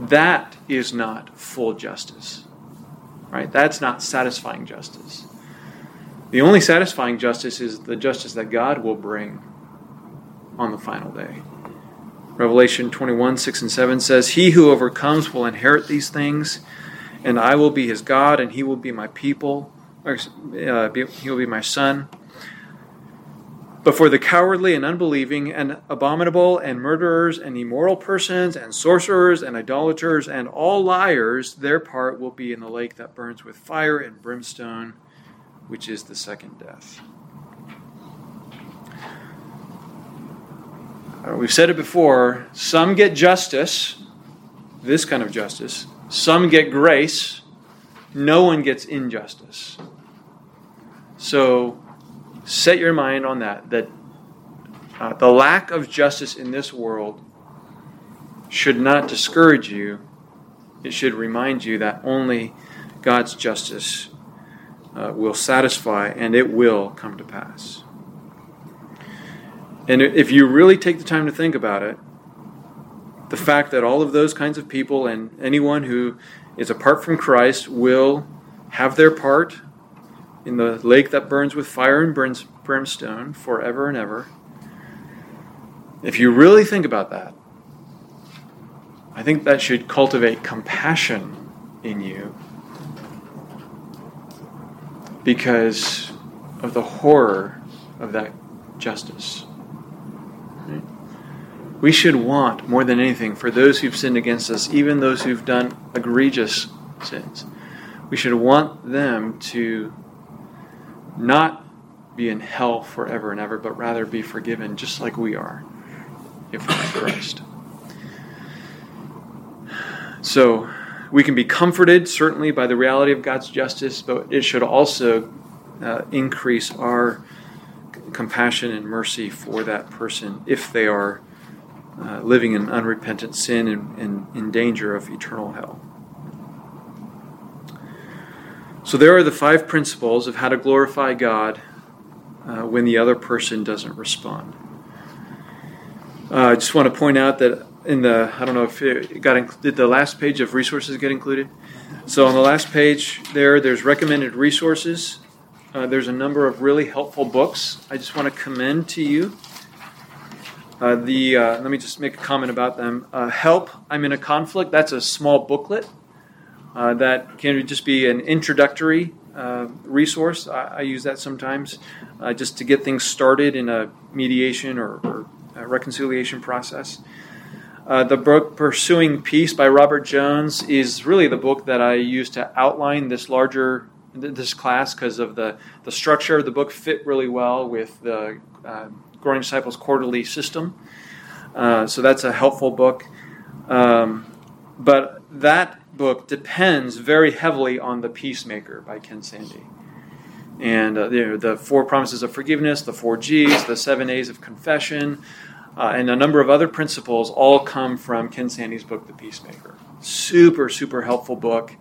that is not full justice. Right? That's not satisfying justice. The only satisfying justice is the justice that God will bring on the final day. Revelation 21, 6 and 7 says, He who overcomes will inherit these things, and I will be his God, and he will be my people, or uh, he will be my son. But for the cowardly and unbelieving and abominable and murderers and immoral persons and sorcerers and idolaters and all liars, their part will be in the lake that burns with fire and brimstone, which is the second death. Uh, we've said it before some get justice, this kind of justice, some get grace, no one gets injustice. So set your mind on that, that uh, the lack of justice in this world should not discourage you. It should remind you that only God's justice uh, will satisfy and it will come to pass. And if you really take the time to think about it, the fact that all of those kinds of people and anyone who is apart from Christ will have their part in the lake that burns with fire and brimstone forever and ever. If you really think about that, I think that should cultivate compassion in you because of the horror of that justice. We should want more than anything for those who've sinned against us, even those who've done egregious sins. We should want them to not be in hell forever and ever, but rather be forgiven just like we are if we're in Christ. So we can be comforted, certainly, by the reality of God's justice, but it should also uh, increase our compassion and mercy for that person if they are uh, living in unrepentant sin and, and in danger of eternal hell. So, there are the five principles of how to glorify God uh, when the other person doesn't respond. Uh, I just want to point out that in the, I don't know if it got, inc- did the last page of resources get included? So, on the last page there, there's recommended resources. Uh, there's a number of really helpful books. I just want to commend to you. Uh, the uh, let me just make a comment about them. Uh, Help! I'm in a conflict. That's a small booklet uh, that can just be an introductory uh, resource. I, I, use that sometimes uh, just to get things started in a mediation or, or a reconciliation process. Uh, the book Pursuing Peace by Robert Jones is really the book that I use to outline this larger this class because of the, the structure of the book fit really well with the uh, Growing Disciples quarterly system. Uh, so that's a helpful book. Um, but that book depends very heavily on The Peacemaker by Ken Sande. And uh, the, the four promises of forgiveness, the four G's, the seven A's of confession, uh, and a number of other principles all come from Ken Sande's book, The Peacemaker. Super, super helpful book.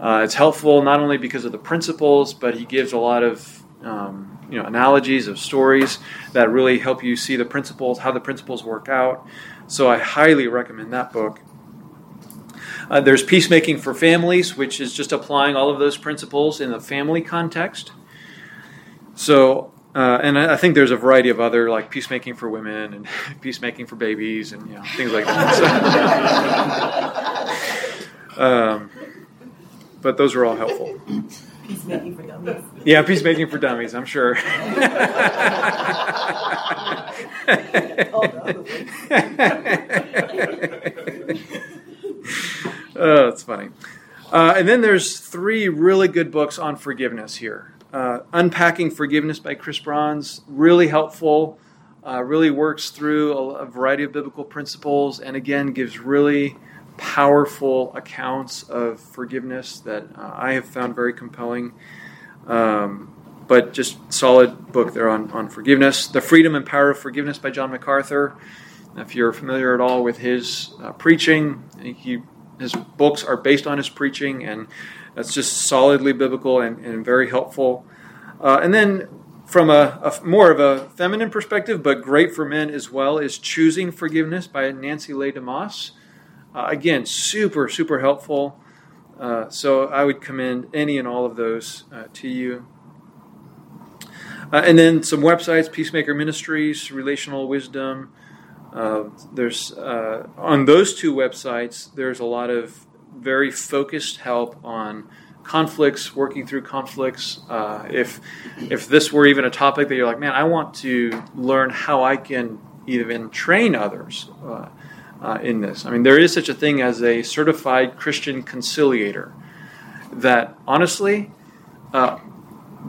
Uh, it's helpful not only because of the principles, but he gives a lot of um, you know analogies of stories that really help you see the principles, how the principles work out. So I highly recommend that book. Uh, there's Peacemaking for Families, which is just applying all of those principles in the family context. So, uh, and I, think there's a variety of other, like Peacemaking for Women and Peacemaking for Babies and you know, things like that. So, um, but those are all helpful. Peacemaking for dummies. Yeah, Peacemaking for Dummies, I'm sure. oh, it's funny. Uh, and then there's three really good books on forgiveness here. Uh, Unpacking Forgiveness by Chris Brauns, really helpful, uh, really works through a, a, variety of biblical principles, and again gives really powerful accounts of forgiveness that uh, I have found very compelling. Um, but just solid book there on, on forgiveness. The Freedom and Power of Forgiveness by John MacArthur. If you're familiar at all with his uh, preaching, he his books are based on his preaching, and that's just solidly biblical and, and very helpful. Uh, and then, from a, a, more of a feminine perspective, but great for men as well, is Choosing Forgiveness by Nancy Leigh DeMoss. Uh, again, super, super helpful. Uh, so I would commend any and all of those uh, to you. Uh, and then some websites Peacemaker Ministries, Relational Wisdom. Uh, there's uh, on those two websites. There's a lot of very focused help on conflicts, working through conflicts. Uh, if if this were even a topic that you're like, man, I want to learn how I can even train others uh, uh, in this. I mean, there is such a thing as a certified Christian conciliator. That honestly,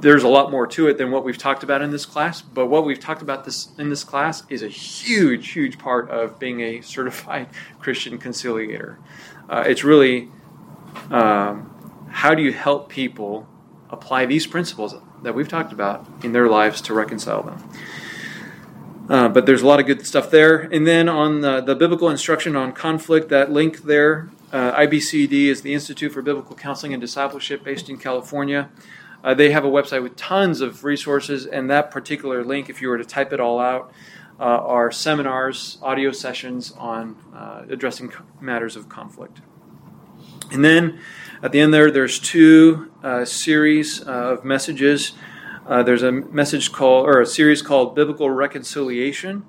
there's a lot more to it than what we've talked about in this class. But what we've talked about this in this class is a huge, huge part of being a certified Christian conciliator. Uh, it's really um, how do you help people apply these principles that we've talked about in their lives to reconcile them. Uh, but there's a lot of good stuff there. And then on the, the biblical instruction on conflict, that link there, uh, IBCD is the Institute for Biblical Counseling and Discipleship based in California. Uh, they have a website with tons of resources, and that particular link, if you were to type it all out, uh, are seminars, audio sessions on uh, addressing matters of conflict. And then at the end there, there's two uh, series of messages. Uh, there's a message called, or a series called Biblical Reconciliation.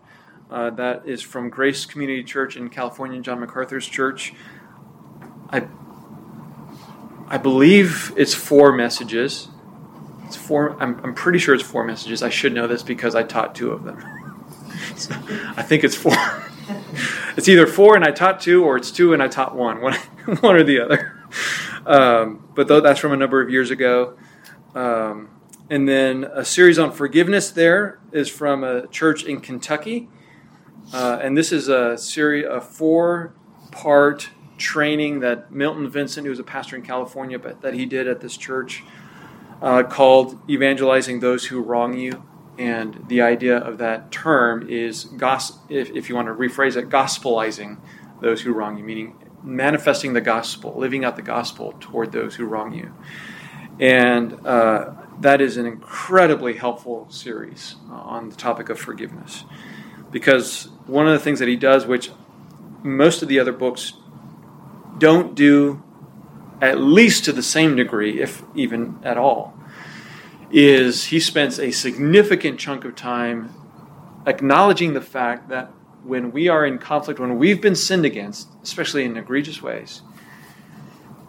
Uh, that is from Grace Community Church in California, John MacArthur's church. I, I believe it's four messages. It's four. I'm, I'm pretty sure it's four messages. I should know this because I taught two of them. so I think it's four. it's either four and I taught two, or it's two and I taught one. One, one or the other. Um, but though that's from a number of years ago. Um, and then a series on forgiveness there is from a church in Kentucky. Uh, and this is a series, a four part training that Milton Vincent, who was a pastor in California, but that he did at this church, uh, called Evangelizing Those Who Wrong You. And the idea of that term is, gos- if, if you want to rephrase it, gospelizing those who wrong you, meaning manifesting the gospel, living out the gospel toward those who wrong you. And uh, that is an incredibly helpful series on the topic of forgiveness. Because one of the things that he does, which most of the other books don't do at least to the same degree, if even at all, is he spends a significant chunk of time acknowledging the fact that when we are in conflict, when we've been sinned against, especially in egregious ways,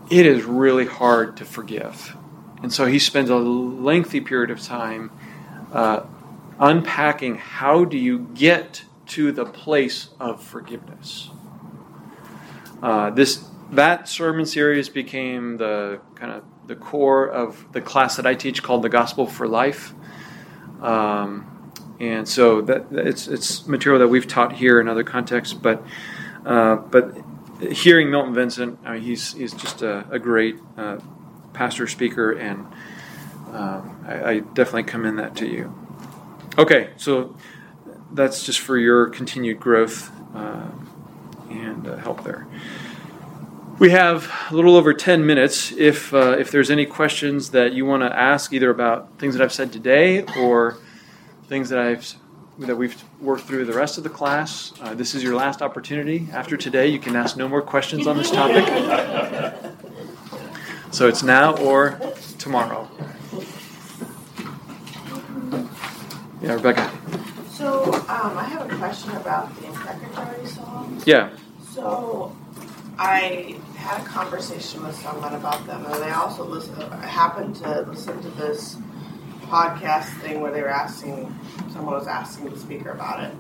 it is really hard to forgive. And so he spends a lengthy period of time uh, unpacking how do you get to the place of forgiveness. Uh, this that sermon series became the kind of the core of the class that I teach called the Gospel for Life. Um, and so that it's it's material that we've taught here in other contexts, but uh, but hearing Milton Vincent, I mean, he's he's just a, a great uh, pastor speaker, and um, I, I, definitely commend that to you. Okay, so that's just for your continued growth uh, and uh, help there. We have a little over 10 minutes. If, uh, if there's any questions that you want to ask, either about things that I've said today or things that, I've, that we've worked through the rest of the class, uh, this is your last opportunity. After today, you can ask no more questions on this topic. so it's now or tomorrow. Yeah, Rebecca. So um, I have a question about the imprecatory psalms. Yeah. So I had a conversation with someone about them, and they also listen, happened to listen to this podcast thing where they were asking, someone was asking the speaker about it,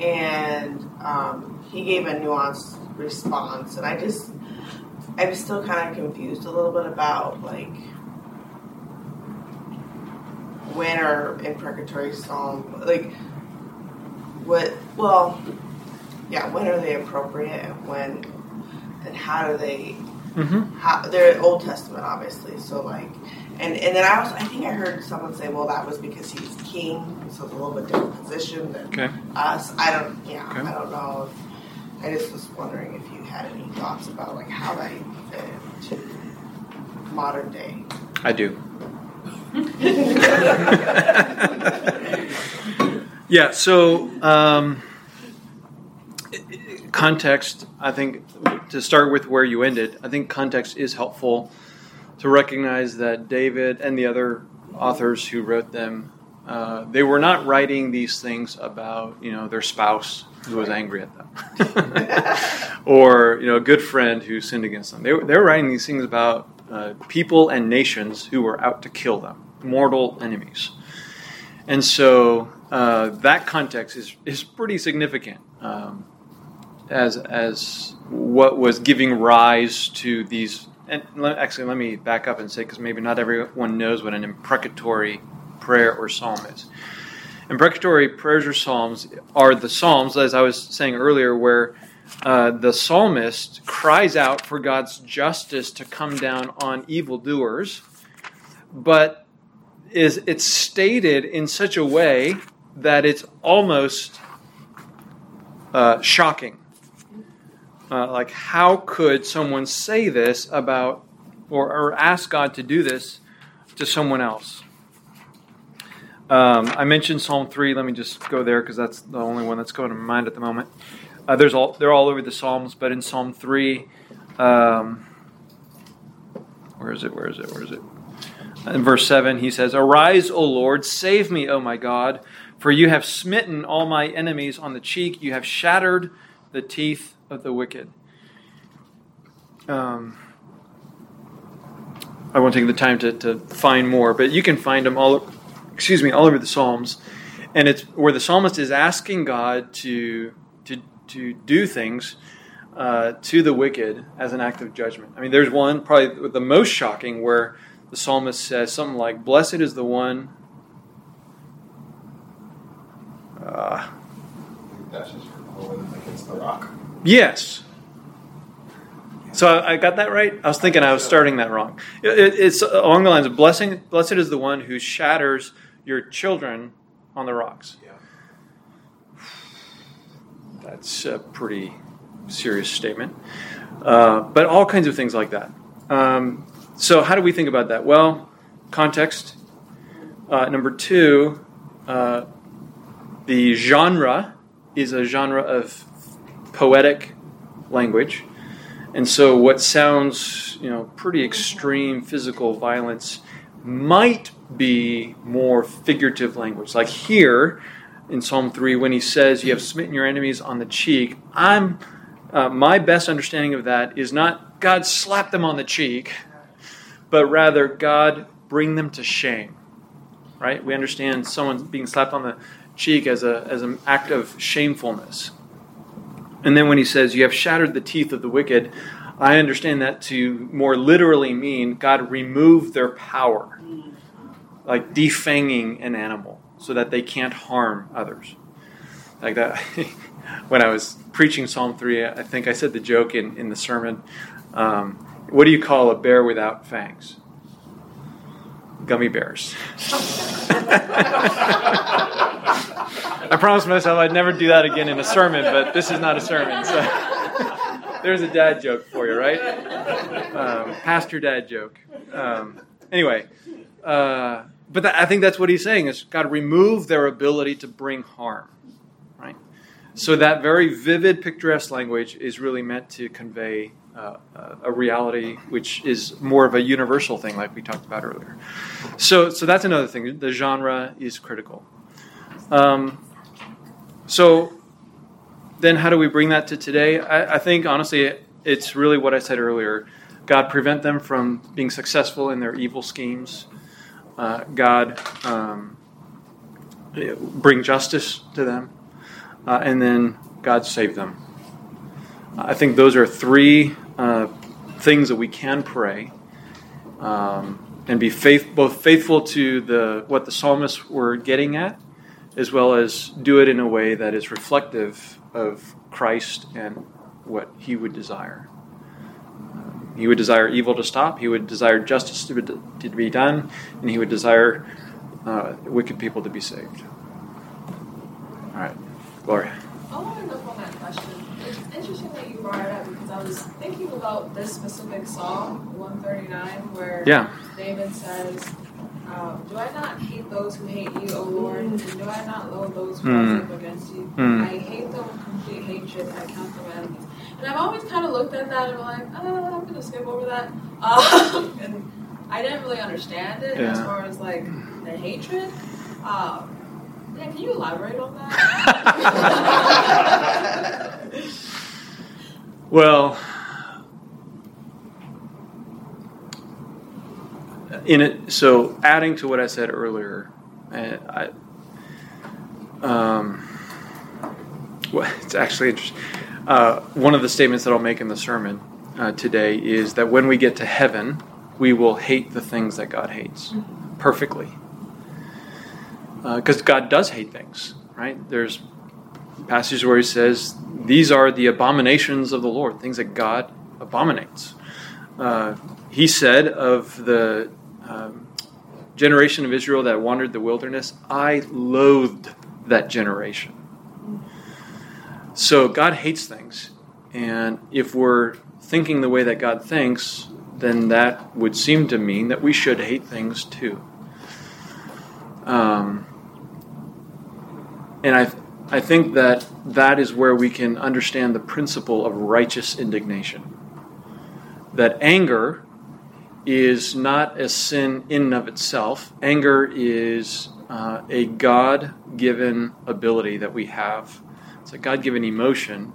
and um, he gave a nuanced response, and I just, I'm still kind of confused a little bit about like when are imprecatory psalm like what well yeah when are they appropriate when and how do they Mm-hmm. how they're Old Testament, obviously. So like, and and then I also I think I heard someone say, well, that was because he was king, so it's a little bit different position than Okay. us. I don't, yeah, Okay. I don't know. I just was wondering if you had any thoughts about like how that even fit into modern day. I do. yeah, so um, context, I think, to start with where you ended, I think context is helpful to recognize that David and the other authors who wrote them, uh, they were not writing these things about, you know, their spouse who was angry at them. or, you know, a good friend who sinned against them. They, were- they were writing these things about uh, people and nations who were out to kill them, mortal enemies. And so uh, that context is, is pretty significant um, as, as what was giving rise to these. And let, actually, let me back up and say, because maybe not everyone knows what an imprecatory prayer or psalm is. Imprecatory prayers or psalms are the psalms, as I was saying earlier, where uh, the psalmist cries out for God's justice to come down on evildoers, but is it's stated in such a way that it's almost uh, shocking. Uh, like, how could someone say this about, or, or ask God to do this to someone else? Um, I mentioned Psalm three. Let me just go there because that's the only one that's going to my mind at the moment. Uh, there's all they're all over the Psalms, but in Psalm three, um, where is it? Where is it? Where is it? In verse seven, he says, "Arise, O Lord, save me, O my God, for you have smitten all my enemies on the cheek; you have shattered the teeth of the wicked." Um, I won't take the time to, to find more, but you can find them all. Excuse me, all over the Psalms, and it's where the psalmist is asking God to to to do things uh, to the wicked as an act of judgment. I mean, there's one probably the most shocking where the psalmist says something like, "Blessed is the one." Uh, against the rock. Yes. So I I got that right. I was thinking I was starting that wrong. It- it- It's along the lines of blessing. Blessed is the one who shatters your children on the rocks. Yeah. That's a pretty serious statement. Uh, but all kinds of things like that. Um, so how do we think about that? Well, context. Uh, number two, uh, the genre is a genre of poetic language. And so what sounds, you know, pretty extreme physical violence might be more figurative language. Like here in Psalm 3 when he says you have smitten your enemies on the cheek, I'm uh, my best understanding of that is not God slap them on the cheek, but rather God bring them to shame. Right? We understand someone being slapped on the cheek as a as an act of shamefulness. And then when he says, You have shattered the teeth of the wicked, I understand that to more literally mean God removed their power, like defanging an animal so that they can't harm others. Like that. when I was preaching Psalm 3, I think I said the joke in, in the sermon um, what do you call a bear without fangs? Gummy bears. I promised myself I'd never do that again in a sermon, but this is not a sermon. So there's a dad joke for you, right? Um, pastor dad joke. Um, anyway, uh, but I think that's what he's saying is God remove their ability to bring harm, right? So that very vivid, picturesque language is really meant to convey uh, a reality which is more of a universal thing, like we talked about earlier. So, so that's another thing. The genre is critical. Um, so, then how do we bring that to today? I, I think honestly, it's really what I said earlier. God prevent them from being successful in their evil schemes. Uh, God um, bring justice to them, uh, and then God save them. I think those are three uh, things that we can pray um, and be faith, both faithful to the what the psalmists were getting at, as well as do it in a way that is reflective of Christ and what He would desire. He would desire evil to stop. He would desire justice to be, to be done, and he would desire uh, wicked people to be saved. All right, Gloria. Following up on that question, it's brought it up I was thinking about this specific Psalm 139 where yeah. David says, um, Do I not hate those who hate you, O Lord? And do I not loathe those who rise up against you? Mm. I hate them with complete hatred. I count them enemies. And I've always kind of looked at that and been like, oh, I'm going to skip over that. Um, and I didn't really understand it yeah. as far as like the hatred. Um, yeah, can you elaborate on that? Well, in it, so adding to what I said earlier, I, um, well, it's actually interesting. Uh, one of the statements that I'll make in the sermon uh, today is that when we get to heaven, we will hate the things that God hates perfectly. Because uh, God does hate things, right? There's passages where he says these are the abominations of the Lord, things that God abominates. Uh, he said of the um, generation of Israel that wandered the wilderness, I loathed that generation. So God hates things. And if we're thinking the way that God thinks, then that would seem to mean that we should hate things too. Um, and I I think that that is where we can understand the principle of righteous indignation. That anger is not a sin in and of itself. Anger is uh, a God given ability that we have. It's a God given emotion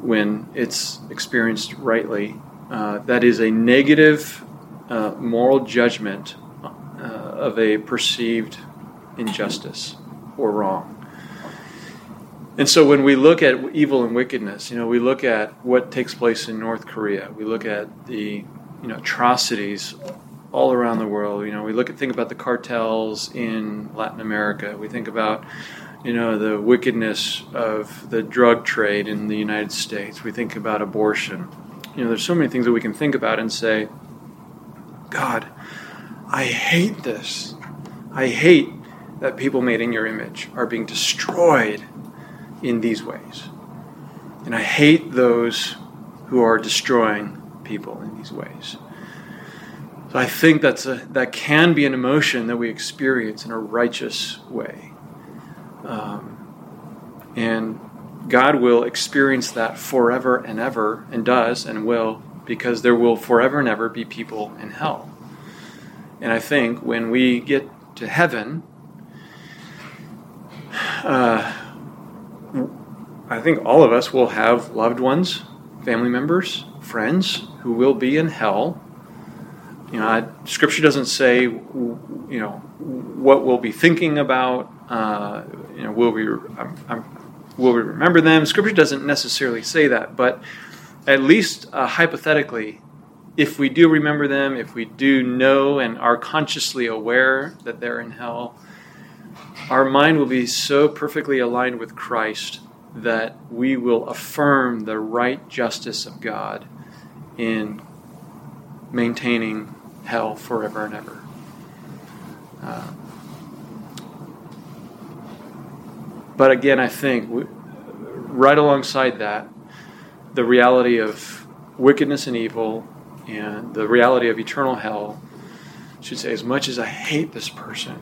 when it's experienced rightly. Uh, that is a negative uh, moral judgment uh, of a perceived injustice or wrong. And so when we look at evil and wickedness, you know, we look at what takes place in North Korea. We look at the, you know, atrocities all around the world. You know, we look at think about the cartels in Latin America. We think about, you know, the wickedness of the drug trade in the United States. We think about abortion. You know, there's so many things that we can think about and say, God, I hate this. I hate that people made in your image are being destroyed in these ways. And I hate those who are destroying people in these ways. So I think that's a, that can be an emotion that we experience in a righteous way. Um, and God will experience that forever and ever, and does and will, because there will forever and ever be people in hell. And I think when we get to heaven, uh, I think all of us will have loved ones, family members, friends who will be in hell. You know, I, Scripture doesn't say, you know, what we'll be thinking about. Uh, you know, will we, I'm, I'm, will we remember them? Scripture doesn't necessarily say that, but at least uh, hypothetically, if we do remember them, if we do know and are consciously aware that they're in hell, our mind will be so perfectly aligned with Christ that we will affirm the right justice of God in maintaining hell forever and ever. Uh, but again, I think we, right alongside that, the reality of wickedness and evil and the reality of eternal hell, should say, as much as I hate this person,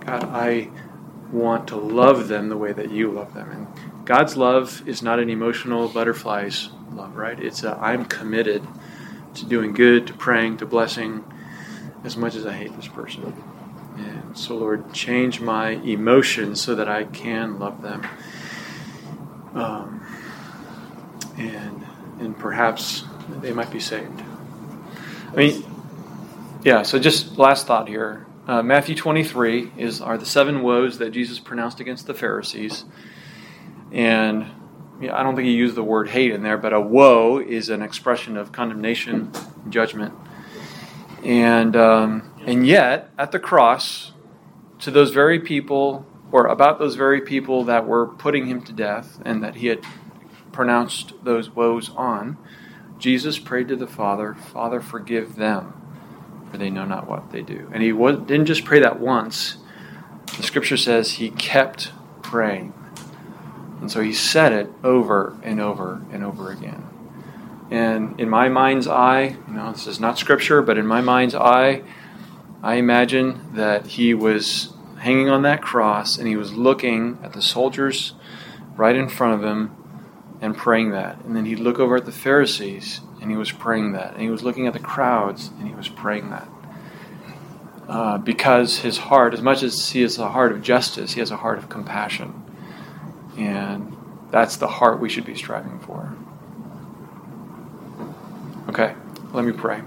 God, I want to love them the way that you love them. And God's love is not an emotional butterfly's love, right? It's a I'm committed to doing good, to praying, to blessing, as much as I hate this person. And so, Lord, change my emotions so that I can love them. Um, and and perhaps they might be saved. I mean, yeah. So just last thought here. Uh, Matthew 23 is are the seven woes that Jesus pronounced against the Pharisees, and yeah, I don't think he used the word hate in there, but a woe is an expression of condemnation, judgment, and um, and yet at the cross, to those very people, or about those very people that were putting him to death, and that he had pronounced those woes on, Jesus prayed to the Father, Father, forgive them, for they know not what they do. And he didn't just pray that once. The scripture says he kept praying. And so he said it over and over and over again. And in my mind's eye, you know, this is not scripture, but in my mind's eye, I imagine that he was hanging on that cross and he was looking at the soldiers right in front of him and praying that. And then he'd look over at the Pharisees and he was praying that. And he was looking at the crowds and he was praying that. Uh, because his heart, as much as he has a heart of justice, he has a heart of compassion. And that's the heart we should be striving for. Okay, let me pray.